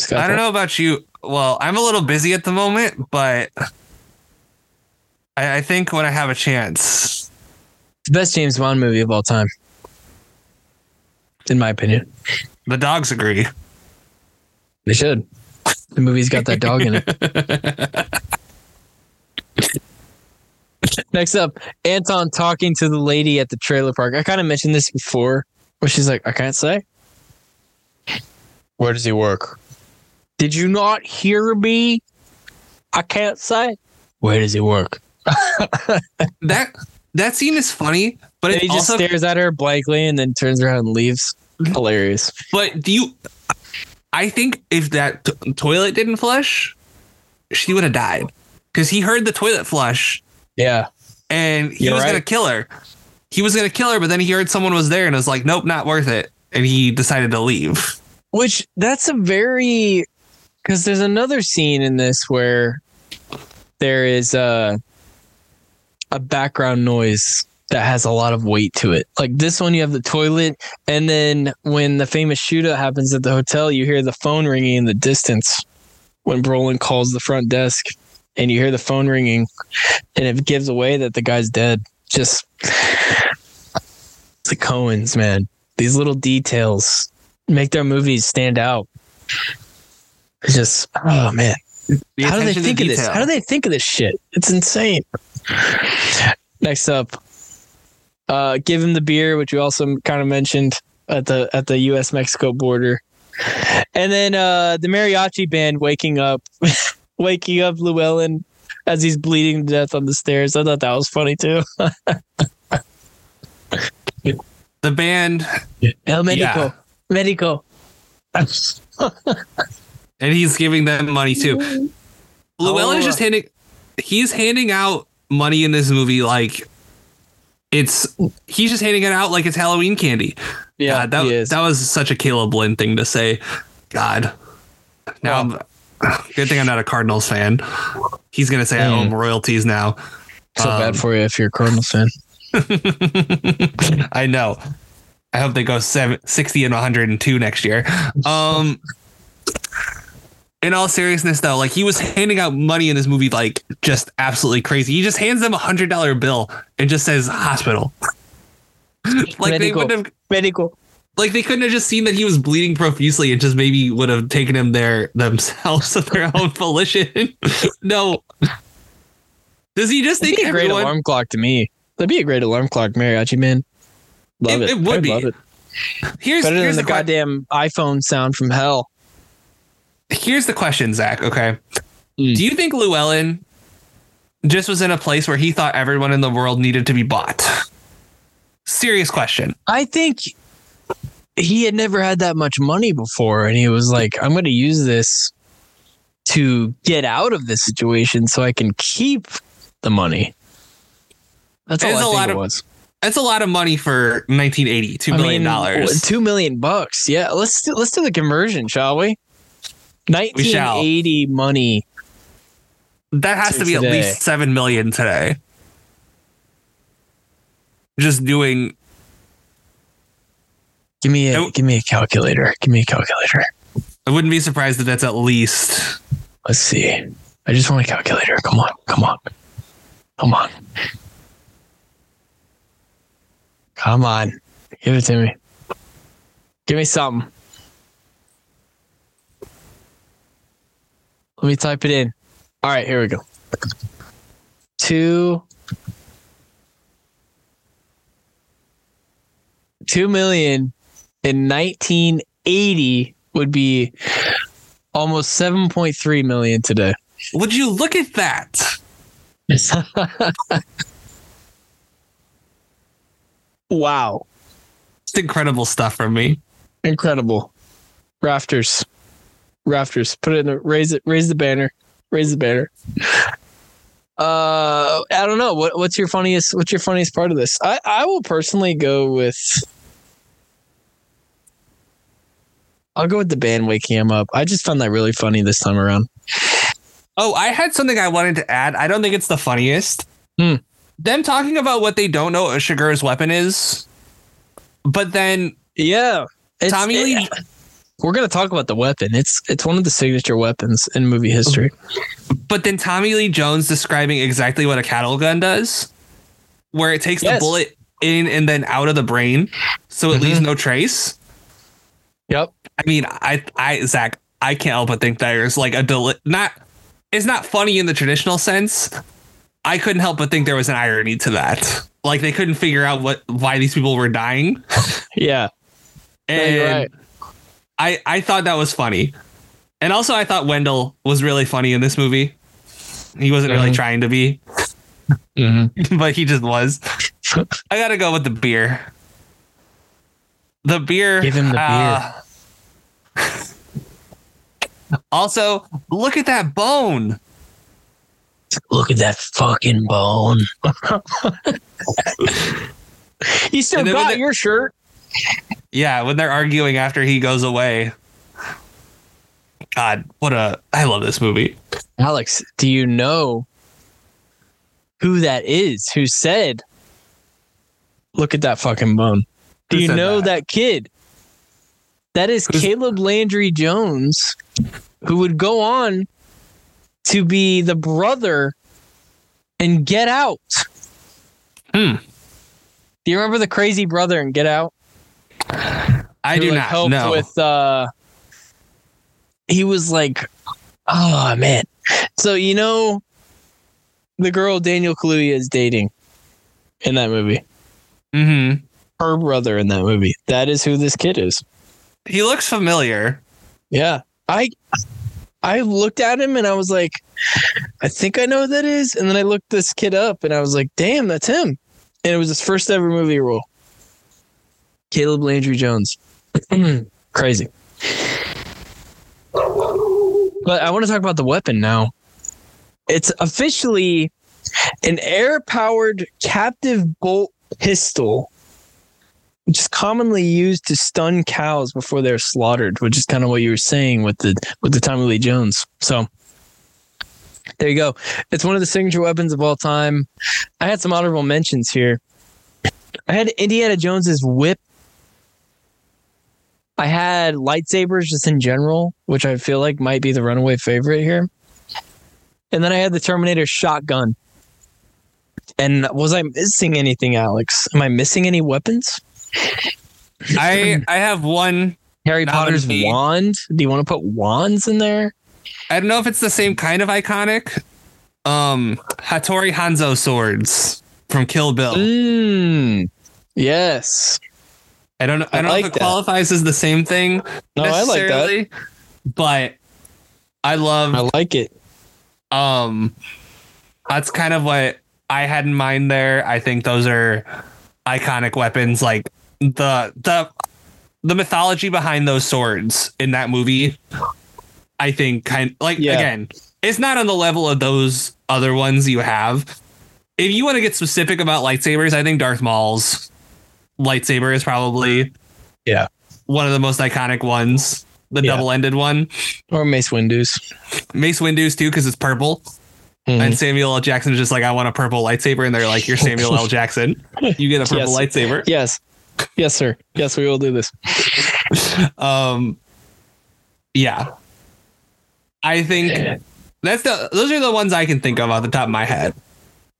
Skyfall. I don't know about you. Well, I'm a little busy at the moment, but I, I think when I have a chance, It's the best James Bond movie of all time, in my opinion. the dogs agree. They should. The movie's got that dog in it. Next up, Anton talking to the lady at the trailer park. I kind of mentioned this before, where she's like, I can't say. Where does he work? Did you not hear me? I can't say. Where does he work? that that scene is funny, but And it he just also. stares at her blankly and then turns around and leaves. Hilarious. But do you? I think if that t- toilet didn't flush, she would have died because he heard the toilet flush Yeah. and he You're was gonna kill her. He was gonna kill her, but then he heard someone was there and was like, "Nope, not worth it," and he decided to leave. Which that's a very because there's another scene in this where there is a a background noise that has a lot of weight to it. Like this one, you have the toilet, and then when the famous shootout happens at the hotel, you hear the phone ringing in the distance when Brolin calls the front desk, and you hear the phone ringing, and it gives away that the guy's dead. Just the Coens, man. These little details make their movies stand out. It's just, oh man, how do they think of this? How do they think of this shit? It's insane. Next up, uh, give him the beer, which we also kind of mentioned at the at the U.S. Mexico border, and then uh, the mariachi band waking up, waking up Llewellyn as he's bleeding to death on the stairs. I thought that was funny too. the band El Medico, Yeah. Medico. and he's giving them money too. Llewellyn is Oh. just handing he's handing out money in this movie like it's he's just handing it out like it's Halloween candy. Yeah, God, that he that was such a Caleb Lynn thing to say. God. Now I'm good thing I'm not a Cardinals fan. He's gonna say I owe Mm. him royalties now. so um, bad for you if you're a Cardinals fan. I know. I hope they go seven, 60 and 102 next year. Um in all seriousness though, like he was handing out money in this movie like just absolutely crazy. He just hands them a hundred dollar bill and just says hospital. like they Medical. wouldn't have Medical. like they couldn't have just seen that he was bleeding profusely and just maybe would have taken him there themselves of their own volition. no. Does he just It'd think be a great everyone? alarm clock to me. That'd be a great alarm clock, mariachi man. Love It- it. it would I'd be. Love it. Here's Better here's than the, the que- goddamn iPhone sound from hell. here's the question, Zach. Okay, Mm. do you think Llewellyn just was in a place where he thought everyone in the world needed to be bought? Serious question. I think he had never had that much money before, and he was like, "I'm going to use this to get out of this situation, so I can keep the money." That's all It's I a think lot it of- was. That's a lot of money for 1980, two million dollars. Two million bucks. Yeah, let's do, let's do the conversion, shall we? We shall. 1980 money. That has to to be today. at least seven million today. Just doing Give me a Nope. give me a calculator. Give me a calculator. I wouldn't be surprised if that's at least Let's see. I just want a calculator. Come on, come on, come on, come on. Give it to me. Give me something. Let me type it in. All right, here we go. Two. Two million in 1980 would be almost 7.3 million today. Would you look at that? wow. It's incredible stuff from me. Incredible. Rafters. Rafters. Put it in the raise it raise the banner. Raise the banner. Uh I don't know. What what's your funniest what's your funniest part of this? I, I will personally go with I'll go with the band waking him up. I just found that really funny this time around. Oh, I had something I wanted to add. I don't think it's the funniest. Hmm. Them talking about what they don't know a Chigurh's weapon is, but then Yeah. Tommy Lee, we're gonna talk about the weapon. It's it's one of the signature weapons in movie history. but then Tommy Lee Jones describing exactly what a cattle gun does, where it takes Yes. the bullet in and then out of the brain, so it Mhm. leaves no trace. Yep. I mean, I, I, Zach, I can't help but think that there's like a deli- not, it's not funny in the traditional sense. I couldn't help but think there was an irony to that. Like they couldn't figure out what why these people were dying, Yeah. And right. I I thought that was funny, and also I thought Wendell was really funny in this movie. He wasn't really Mhm. trying to be, Mm-hmm. but he just was. I gotta go with the beer. The beer. Give him the uh, also, look at that bone. Look at that fucking bone. you still And then when got the- your shirt. Yeah, when they're arguing after he goes away. God, what a! I love this movie. Alex, do you know who that is who said, Look at that fucking bone? Do Who you know that? that? kid? That is Who's- Caleb Landry Jones, who would go on to be the brother and Get Out. Hmm. Do you remember the crazy brother and Get Out? I who, do like, not helped know. with uh he was like oh man so you know the girl daniel kaluuya is dating in that movie mm-hmm. her brother in that movie that is who this kid is He looks familiar. yeah i i looked at him and i was like i think i know who that is. And then i looked this kid up and i was like damn that's him. And it was his first ever movie role. Caleb landry jones. Crazy. But i want to talk about the weapon now. It's officially an air powered captive bolt pistol which is commonly used to stun cows before they're slaughtered, which is kind of what you were saying with the with the Tommy Lee Jones. So there you go. It's one of the signature weapons of all time. I had some honorable mentions here. I had Indiana Jones's whip. I had lightsabers just in general, which I feel like might be the runaway favorite here. And then I had the Terminator shotgun. And was I missing anything, Alex? Am I missing any weapons? I I have one. Harry Potter's me. wand. Do you want to put wands in there? I don't know if it's the same kind of iconic. Um, Hattori Hanzo swords from Kill Bill. Mm, yes. I don't know. I I don't like know if it that. qualifies as the same thing. No, I like that. But I love I like it. um that's kind of what I had in mind there. I think those are iconic weapons like the the the mythology behind those swords in that movie. I think kind like Yeah. again, it's not on the level of those other ones you have. If you want to get specific about lightsabers, I think Darth Maul's lightsaber is probably Yeah. one of the most iconic ones. The Yeah. double-ended one. Or Mace Windu's. Mace Windu's too, because it's purple. Mhm. And Samuel L. Jackson is just like, I want a purple lightsaber. And they're like, You're Samuel L. Jackson. You get a purple Yes. lightsaber. Yes. Yes, sir. Yes, we will do this. Um Yeah. I think that's the those are the ones I can think of off the top of my head.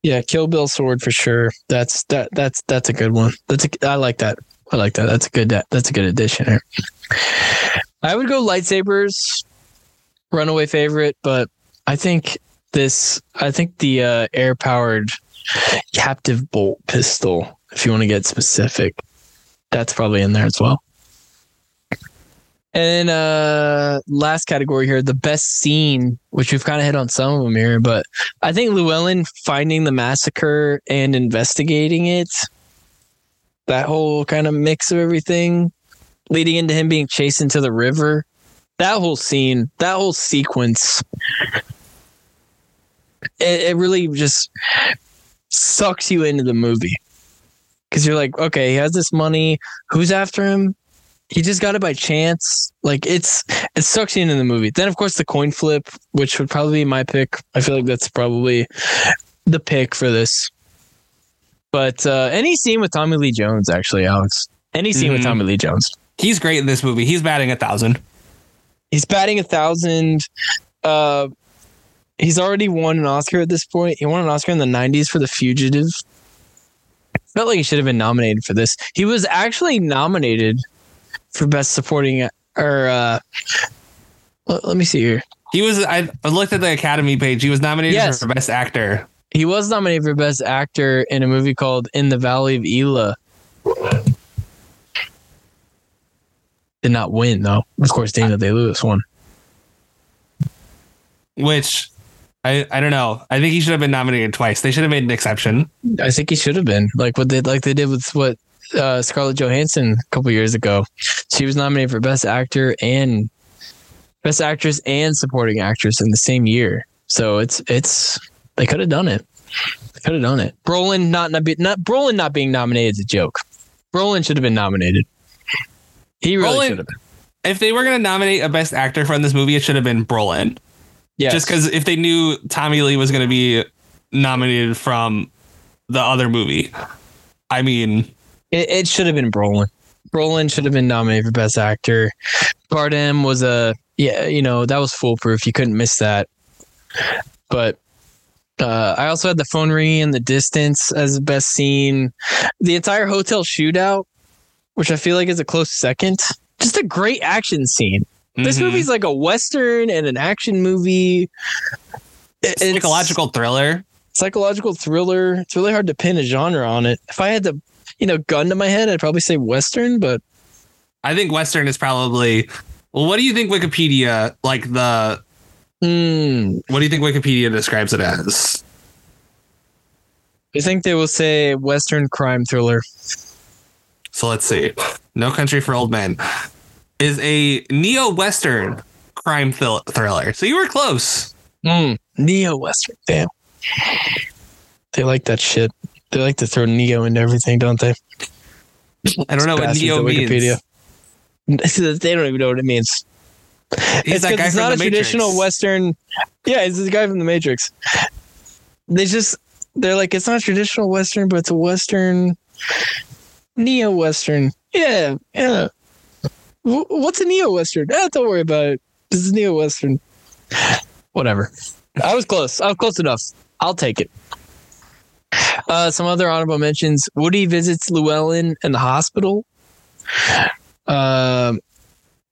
Yeah, Kill Bill sword for sure. That's that that's that's a good one. That's a I like that. I like that. That's a good that's a good addition here. I would go lightsabers, runaway favorite, but I think this I think the uh, air powered captive bolt pistol, if you want to get specific, that's probably in there as well. And uh last category here, the best scene, which we've kind of hit on some of them here, but I think Llewellyn finding the massacre and investigating it, that whole kind of mix of everything, leading into him being chased into the river, that whole scene, that whole sequence, it, it really just sucks you into the movie. Because you're like, okay, he has this money. Who's after him? He just got it by chance. Like it's it sucks you into the movie. Then of course the coin flip, which would probably be my pick. I feel like that's probably the pick for this. But uh, any scene with Tommy Lee Jones, actually, Alex. Any scene with Mhm. Tommy Lee Jones. He's great in this movie. He's batting a thousand. He's batting a thousand. Uh, he's already won an Oscar at this point. He won an Oscar in the '90s for The Fugitive. Felt like he should have been nominated for this. He was actually nominated for Best Supporting. Or uh, let, me see here. He was I I looked at the Academy page. He was nominated Yes. for Best Actor. He was nominated for Best Actor in a movie called In the Valley of Elah. Did not win though. Of course, Daniel Day Lewis won. Which I, I don't know. I think he should have been nominated twice. They should have made an exception. I think he should have been like what they like they did with what uh, Scarlett Johansson a couple years ago. She was nominated for Best Actor and Best Actress and Supporting Actress in the same year. So it's it's they could have done it. They could have done it. Brolin not not, be, not Brolin not being nominated is a joke. Brolin should have been nominated. He really should have been. If they were going to nominate a Best Actor from this movie, it should have been Brolin. Yeah, Just because if they knew Tommy Lee was going to be nominated from the other movie, I mean, It, it should have been Brolin. Brolin should have been nominated for Best Actor. Bardem was a yeah, you know that was foolproof. You couldn't miss that. But uh, I also had the phone ringing in the distance as the best scene. The entire hotel shootout, which I feel like is a close second. Just a great action scene. This mhm. movie's like a western and an action movie. It- it's- psychological thriller. psychological thriller. It's really hard to pin a genre on it. If I had to, you know, gun to my head, I'd probably say western, but I think Western is probably. Well, what do you think Wikipedia like the? hmm, What do you think Wikipedia describes it as? I think they will say western crime thriller. So let's see. No Country for Old Men is a neo-western crime thrill- thriller. So you were close. Mm, neo western. Damn. They like that shit. They like to throw neo into everything, don't they? I don't know what neo means. Wikipedia. they don't even know what it means. He's it's that 'cause guy it's from not the a Matrix. traditional western. Yeah, it's the guy from the Matrix. They just they're like it's not a traditional western, but it's a western, neo western. Yeah, yeah. Wh- what's a neo western? Eh, don't worry about it. This is neo western. Whatever. I was close. I was close enough. I'll take it. Uh, some other honorable mentions: Woody visits Llewellyn in the hospital. Um,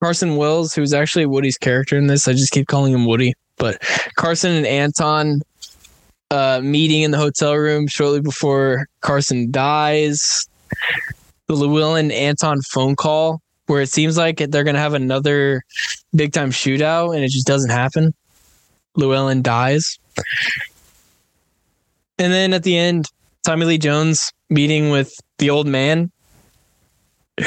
Carson Wells, who's actually Woody's character in this, I just keep calling him Woody, but Carson and Anton uh, meeting in the hotel room shortly before Carson dies. The Llewellyn Anton phone call where it seems like they're going to have another big time shootout and it just doesn't happen. Llewellyn dies. And then at the end, Tommy Lee Jones meeting with the old man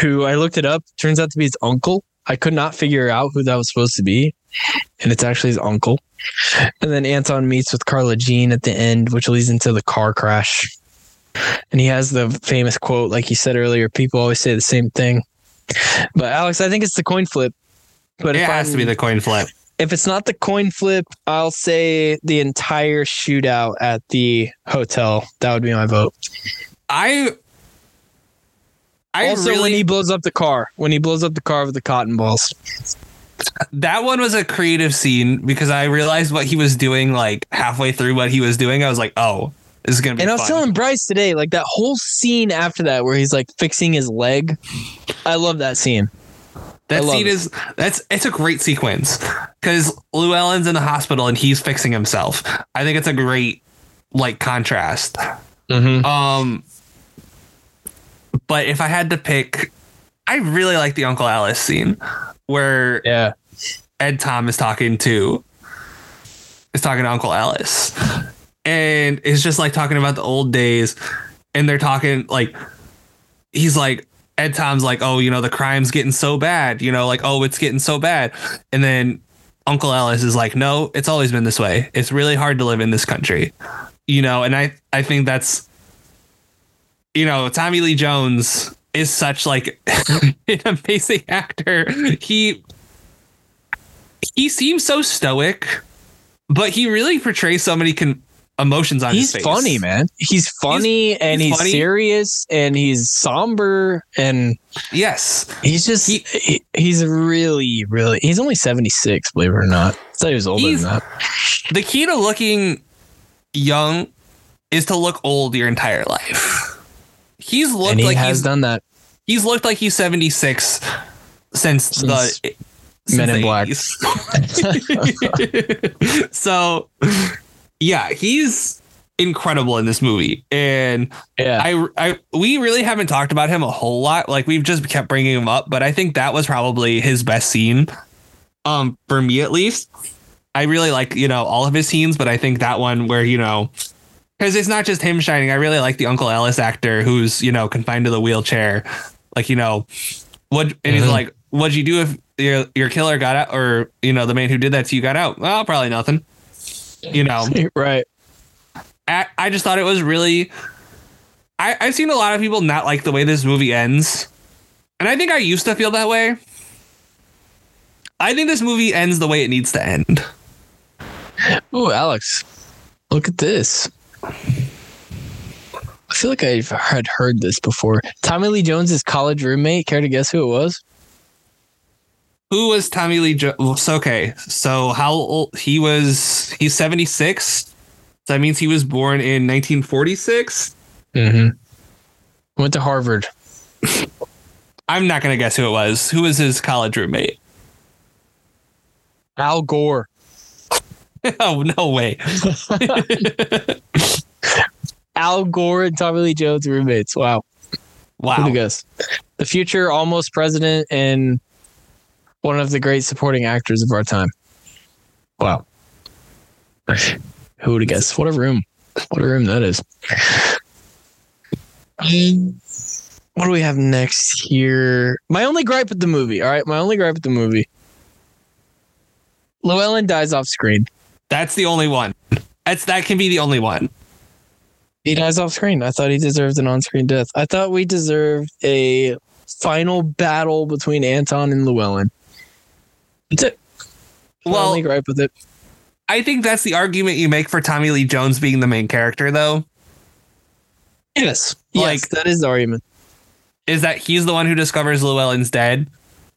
who I looked it up, turns out to be his uncle. I could not figure out who that was supposed to be. And it's actually his uncle. And then Anton meets with Carla Jean at the end, which leads into the car crash. And he has the famous quote, like you said earlier, people always say the same thing. But Alex, I think it's the coin flip. But it has to be the coin flip. if it's not the coin flip, I'll say the entire shootout at the hotel. That would be my vote. I I also, really when he blows up the car, when he blows up the car with the cotton balls. that one was a creative scene because I realized what he was doing like halfway through what he was doing. I was like, oh, this is gonna be And I was fun. telling Bryce today, like that whole scene after that where he's like fixing his leg. I love that scene. that scene it. is that's it's a great sequence because Llewellyn's in the hospital and he's fixing himself. I think it's a great like contrast. Mm-hmm. Um, but if I had to pick, I really like the Uncle Ellis scene where Yeah. Ed Tom is talking to is talking to Uncle Ellis. And it's just like talking about the old days. And they're talking like he's like Ed Tom's like, oh, you know, the crime's getting so bad, you know, like, oh, it's getting so bad. And then Uncle Ellis is like, no, it's always been this way. It's really hard to live in this country. You know, and I I think that's you know, Tommy Lee Jones is such like an amazing actor. He he seems so stoic, but he really portrays so many con- emotions on He's his face. He's funny, man. He's funny and he's he's, funny. serious and he's somber and Yes. he's just He- he, he's really really he's only 76 believe it or not i thought he was older than that The key to looking young is to look old your entire life. He's looked and he like has he's done that he's looked like he's 76 since, Since the Men in Black. so yeah, he's incredible in this movie. And yeah I, I, we really haven't talked about him a whole lot. Like we've just kept bringing him up, but I think that was probably his best scene. Um, for me at least, I really like you know all of his scenes, but I think that one where you know, because it's not just him shining. I really like the Uncle Ellis actor who's you know confined to the wheelchair. Like you know, what and he's Mhm. like, what'd you do if your your killer got out, or you know the man who did that to you got out? Well, probably nothing. You know, right I, I just thought it was really I, I've seen a lot of people not like the way this movie ends. And I think I used to feel that way. I think this movie ends the way it needs to end. oh alex look at this i feel like i had heard this before tommy lee jones's college roommate care to guess who it was Who was Tommy Lee Jones? Okay, so how old he was? He's 76. So that means he was born in 1946. mm-hmm went to harvard I'm not going to guess who it was. Who was his college roommate? al gore oh, no way. al gore and tommy lee jones roommates wow Who Wow. to guess? The future almost president and one of the great supporting actors of our time. Wow. Who would have guessed? What a room. What a room that is. Um, What do we have next here? My only gripe with the movie. All right. My only gripe with the movie. Llewellyn dies off screen. That's the only one. That's that can be the only one. He dies off screen. I thought he deserved an on screen death. I thought we deserved a final battle between Anton and Llewellyn. That's it. Well, only gripe with it. I think that's the argument you make for Tommy Lee Jones being the main character, though, Yes. like- yes, that is the argument. is that he's the one who discovers Llewellyn's dead.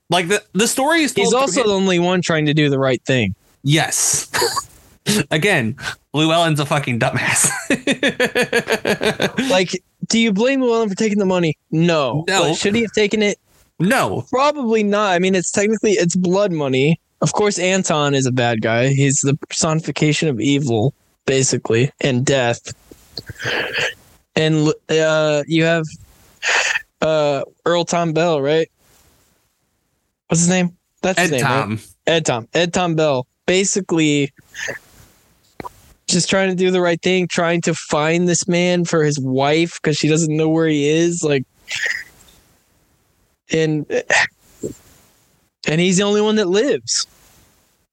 Like the the story is. Told He's also the only one trying to do the right thing. yes. Again, Llewellyn's a fucking dumbass. Like, do you blame Llewellyn for taking the money? No. No. But should he have taken it? No, Probably not. I mean, it's technically it's blood money. Of course, Anton is a bad guy. He's the personification of evil, basically, and death. And uh, you have uh, Earl Tom Bell, right? What's his name? That's his Ed name, right? Tom. Ed Tom. Ed Tom Bell. Basically, just trying to do the right thing, trying to find this man for his wife because she doesn't know where he is. Like, and and he's the only one that lives,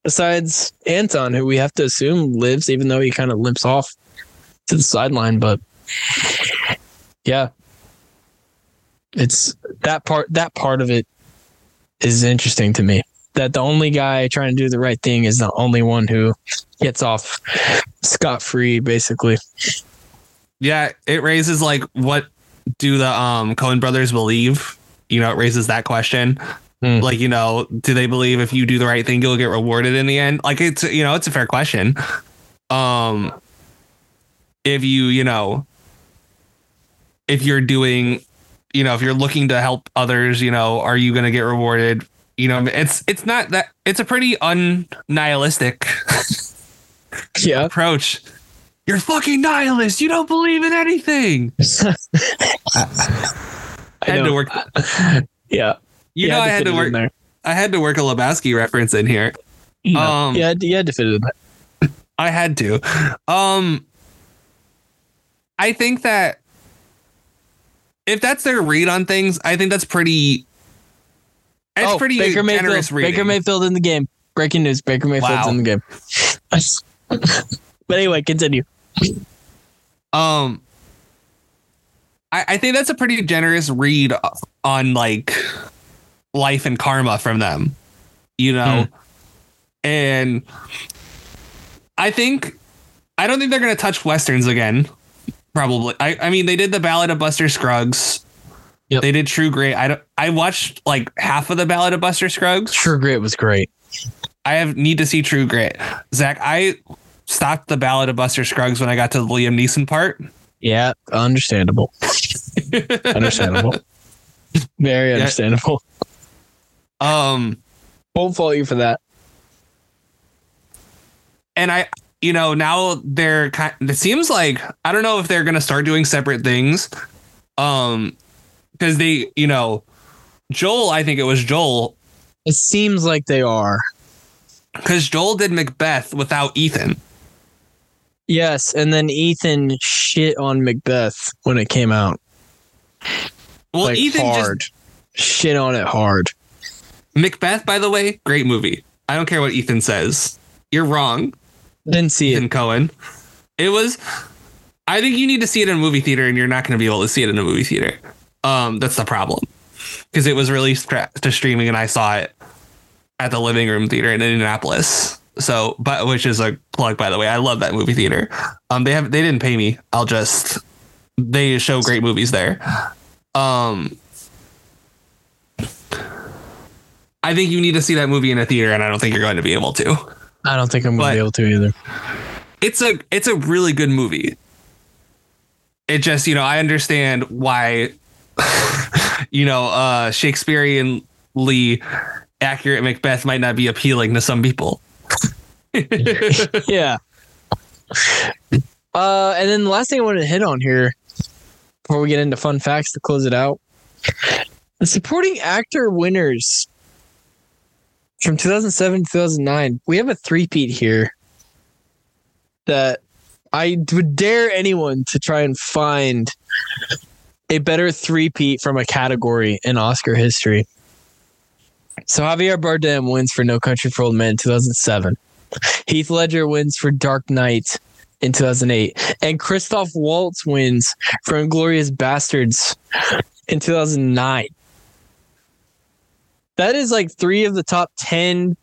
besides Anton, who we have to assume lives, even though he kind of limps off to the sideline. But yeah, it's that part. That part of it is interesting to me that the only guy trying to do the right thing is the only one who gets off scot free, basically. Yeah, it raises like what do the um Coen brothers believe? You know, it raises that question. Hmm. Like, you know, do they believe if you do the right thing you'll get rewarded in the end? Like it's you know, it's a fair question. Um if you, you know, if you're doing you know, if you're looking to help others, you know, are you going to get rewarded? You know, it's it's not that it's a pretty unnihilistic Yeah. approach. You're fucking nihilist. You don't believe in anything. I had to work. Yeah. You know, I had to fit it in work. there. I had to work a Lebowski reference in here. Yeah. Um, yeah, you had to fit it in. I had to. Um, I think that if that's their read on things, I think that's pretty. It's oh, pretty Baker generous Mayfield. reading. Baker Mayfield in the game. Breaking news: Baker Mayfield's Wow. in the game. but anyway, continue. Um, I, I think that's a pretty generous read on like life and karma from them, you know, hmm. and I think I don't think they're gonna touch westerns again. Probably. I, I mean, they did the Ballad of Buster Scruggs. Yep. They did True Grit. I don't, I watched like half of the Ballad of Buster Scruggs. True Grit was great. I have need to see True Grit. Zach, I stopped the Ballad of Buster Scruggs when I got to the Liam Neeson part. Yeah, understandable. Understandable. Very understandable. Um, Won't fault you for that. and I, you know, now they're kind. It seems like I don't know if they're gonna start doing separate things. Um, because they, you know, Joel. I think it was Joel It seems like they are. because Joel did Macbeth without Ethan. Yes, and then Ethan shit on Macbeth when it came out. Well, like Ethan hard. just shit on it hard. Macbeth. By the way, great movie. I don't care what Ethan says. You're wrong. Didn't see it. Ethan Coen. It was. I think you need to see it in a movie theater, and you're not going to be able to see it in a movie theater. Um, that's the problem, because it was released to streaming, and I saw it at the living room theater in Indianapolis. So, but which is a plug, by the way. I love that movie theater. Um, they have they didn't pay me. I'll just they show great movies there. Um, I think you need to see that movie in a theater, and I don't think you're going to be able to I don't think I'm gonna be able to either. it's a it's a really good movie. It just, you know, I understand why you know, uh Shakespeareanly accurate Macbeth might not be appealing to some people. Yeah. Uh, and then the last thing I wanted to hit on here before we get into fun facts to close it out the supporting actor winners from 2007 to 2009. We have a three-peat here that I would dare anyone to try and find a better three-peat from a category in Oscar history. So Javier Bardem wins for No Country for Old Men 2007. Heath Ledger wins for Dark Knight in 2008, and Christoph Waltz wins for Inglourious Basterds in 2009. That is like three of the top 10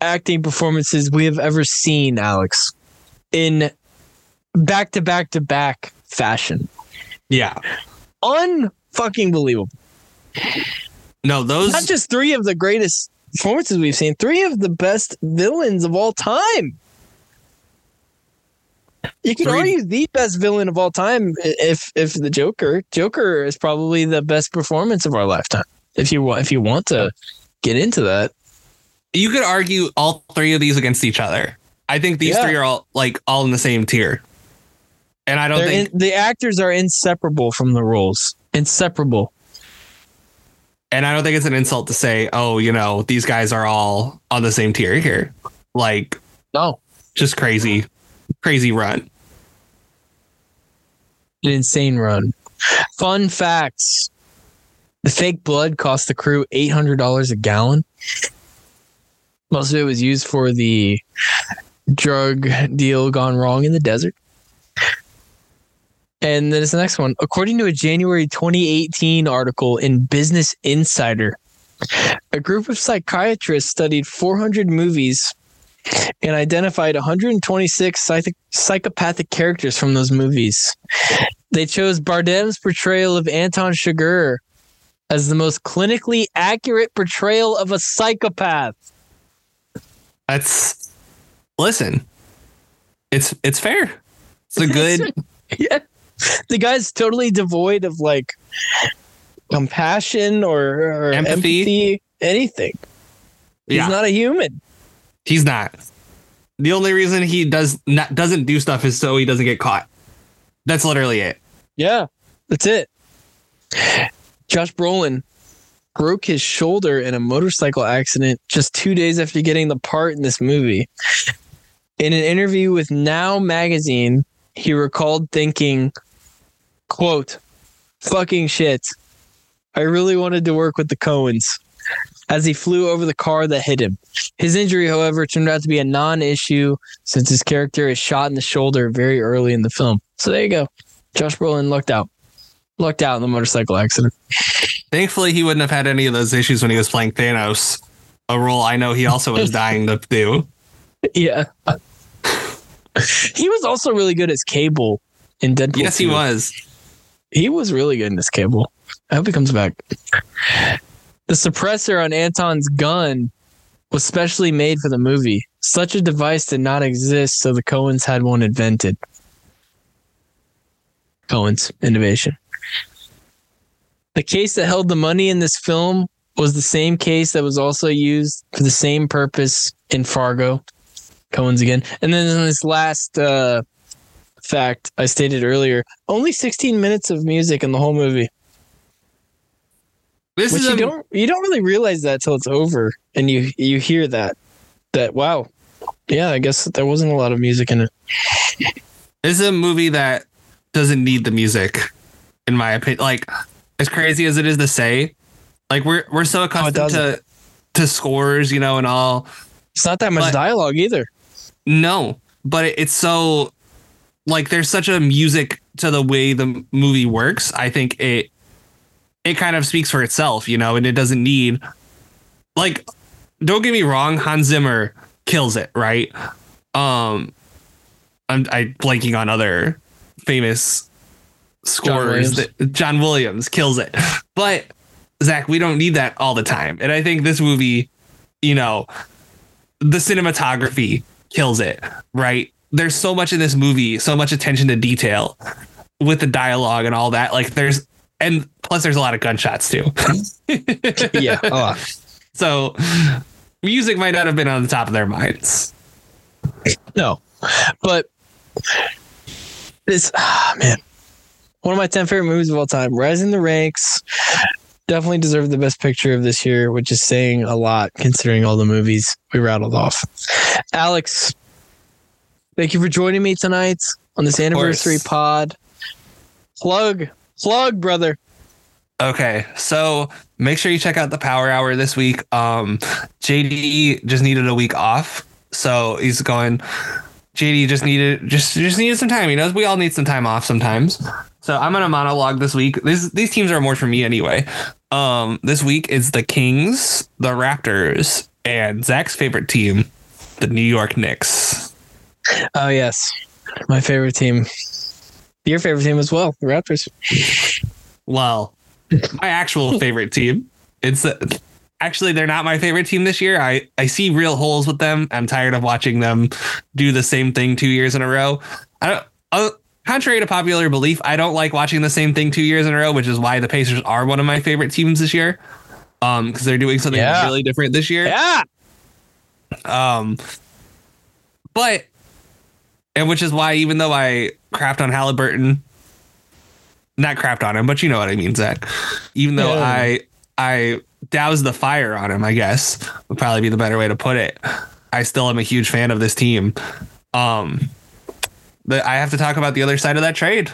acting performances we have ever seen, Alex, in back to back to back fashion. Yeah. Unfucking believable. No, those Not just three of the greatest performances we've seen, three of the best villains of all time. You can Three- argue the best villain of all time if if the Joker. Joker is probably the best performance of our lifetime. If you want if you want to get into that. you could argue all three of these against each other. I think these Yeah. three are all like all in the same tier. And I don't They're think in, the actors are inseparable from the roles. Inseparable. And I don't think it's an insult to say, oh, you know, these guys are all on the same tier here. Like No. just crazy, crazy run. An insane run. Fun facts. The fake blood cost the crew eight hundred dollars a gallon. Most of it was used for the drug deal gone wrong in the desert. And then it's the next one. According to a January 2018 article in Business Insider, a group of psychiatrists studied 400 movies and identified 126 psych- psychopathic characters from those movies. They chose Bardem's portrayal of Anton Chigurh as the most clinically accurate portrayal of a psychopath. That's listen. It's it's fair. It's a good yeah. The guy's totally devoid of like compassion or, or Empathy. empathy. anything. He's yeah. not a human. He's not. The only reason he does not doesn't do stuff is so he doesn't get caught. That's literally it. Yeah, that's it. Josh Brolin broke his shoulder in a motorcycle accident just two days after getting the part in this movie. In an interview with Now magazine, he recalled thinking, quote, fucking shit. I really wanted to work with the Coens as he flew over the car that hit him. His injury, however, turned out to be a non issue since his character is shot in the shoulder very early in the film. So there you go. Josh Brolin lucked out. Lucked out in the motorcycle accident. Thankfully, he wouldn't have had any of those issues when he was playing Thanos, a role I know he also was dying to do. Yeah. he was also really good as Cable in Deadpool. Yes, he was. He was really good in this Cable. I hope he comes back. The suppressor on Anton's gun was specially made for the movie. Such a device did not exist, so the Coens had one invented. Coen's innovation. The case that held the money in this film was the same case that was also used for the same purpose in Fargo. Coen's again. And then in this last uh, fact I stated earlier, only 16 minutes of music in the whole movie. This Which is you a, don't you don't really realize that till it's over and you you hear that that wow. Yeah, I guess there wasn't a lot of music in it. this is a movie that doesn't need the music, in my opinion. Like as crazy as it is to say, like we're we're so oh, accustomed to to scores, you know, and all. It's not that much dialogue either. No, but it, it's so like there's such a music to the way the movie works. I think it it kind of speaks for itself, you know, and it doesn't need like don't get me wrong, Hans Zimmer kills it, right? Um I'm I blanking on other famous scores Williams. that John Williams kills it. But Zach, we don't need that all the time. And I think this movie, you know, the cinematography kills it, right? There's so much in this movie, so much attention to detail with the dialogue and all that. Like there's and plus there's a lot of gunshots too. Yeah, lot. So music might not have been on the top of their minds. No. But this ah, man. One of my 10 favorite movies of all time. Rising the Ranks definitely deserved the best picture of this year, which is saying a lot considering all the movies we rattled off. Alex, thank you for joining me tonight on this anniversary course. pod. Plug, plug, brother. Okay, so make sure you check out the Power Hour this week. Um, JD just needed a week off, so he's going. JD just needed just just needed some time. You know, we all need some time off sometimes. So I'm gonna monologue this week. These these teams are more for me anyway. Um, this week is the Kings, the Raptors, and Zach's favorite team, the New York Knicks. Oh, yes. My favorite team. Your favorite team as well, the Raptors. Well, my actual favorite team It's uh, actually they're not my favorite team this year. I I see real holes with them. I'm tired of watching them do the same thing two years in a row. I don't. Uh, contrary to popular belief, I don't like watching the same thing two years in a row, which is why the Pacers are one of my favorite teams this year. Um, because they're doing something Yeah. really different this year. Yeah. Um, but and which is why even though I crapped on Haliburton, not crapped on him, but you know what I mean, Zach. Even though Yeah. I I doused the fire on him, I guess would probably be the better way to put it. I still am a huge fan of this team. Um, but I have to talk about the other side of that trade.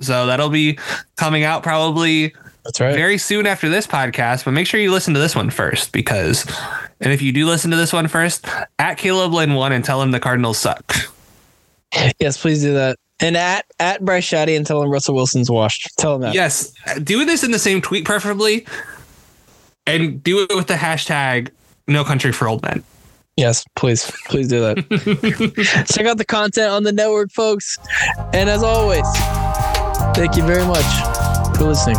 So that'll be coming out probably That's right. very soon after this podcast, but make sure you listen to this one first because, and if you do listen to this one first, at Caleb Lynn one and tell him the Cardinals suck. Yes, please do that. And at at Bryce Shaddy and tell him Russell Wilson's washed. Tell him that. Yes, do this in the same tweet, preferably, and do it with the hashtag No Country for Old Men. Yes, please. Please do that. Check out the content on the network, folks. And as always, thank you very much for listening.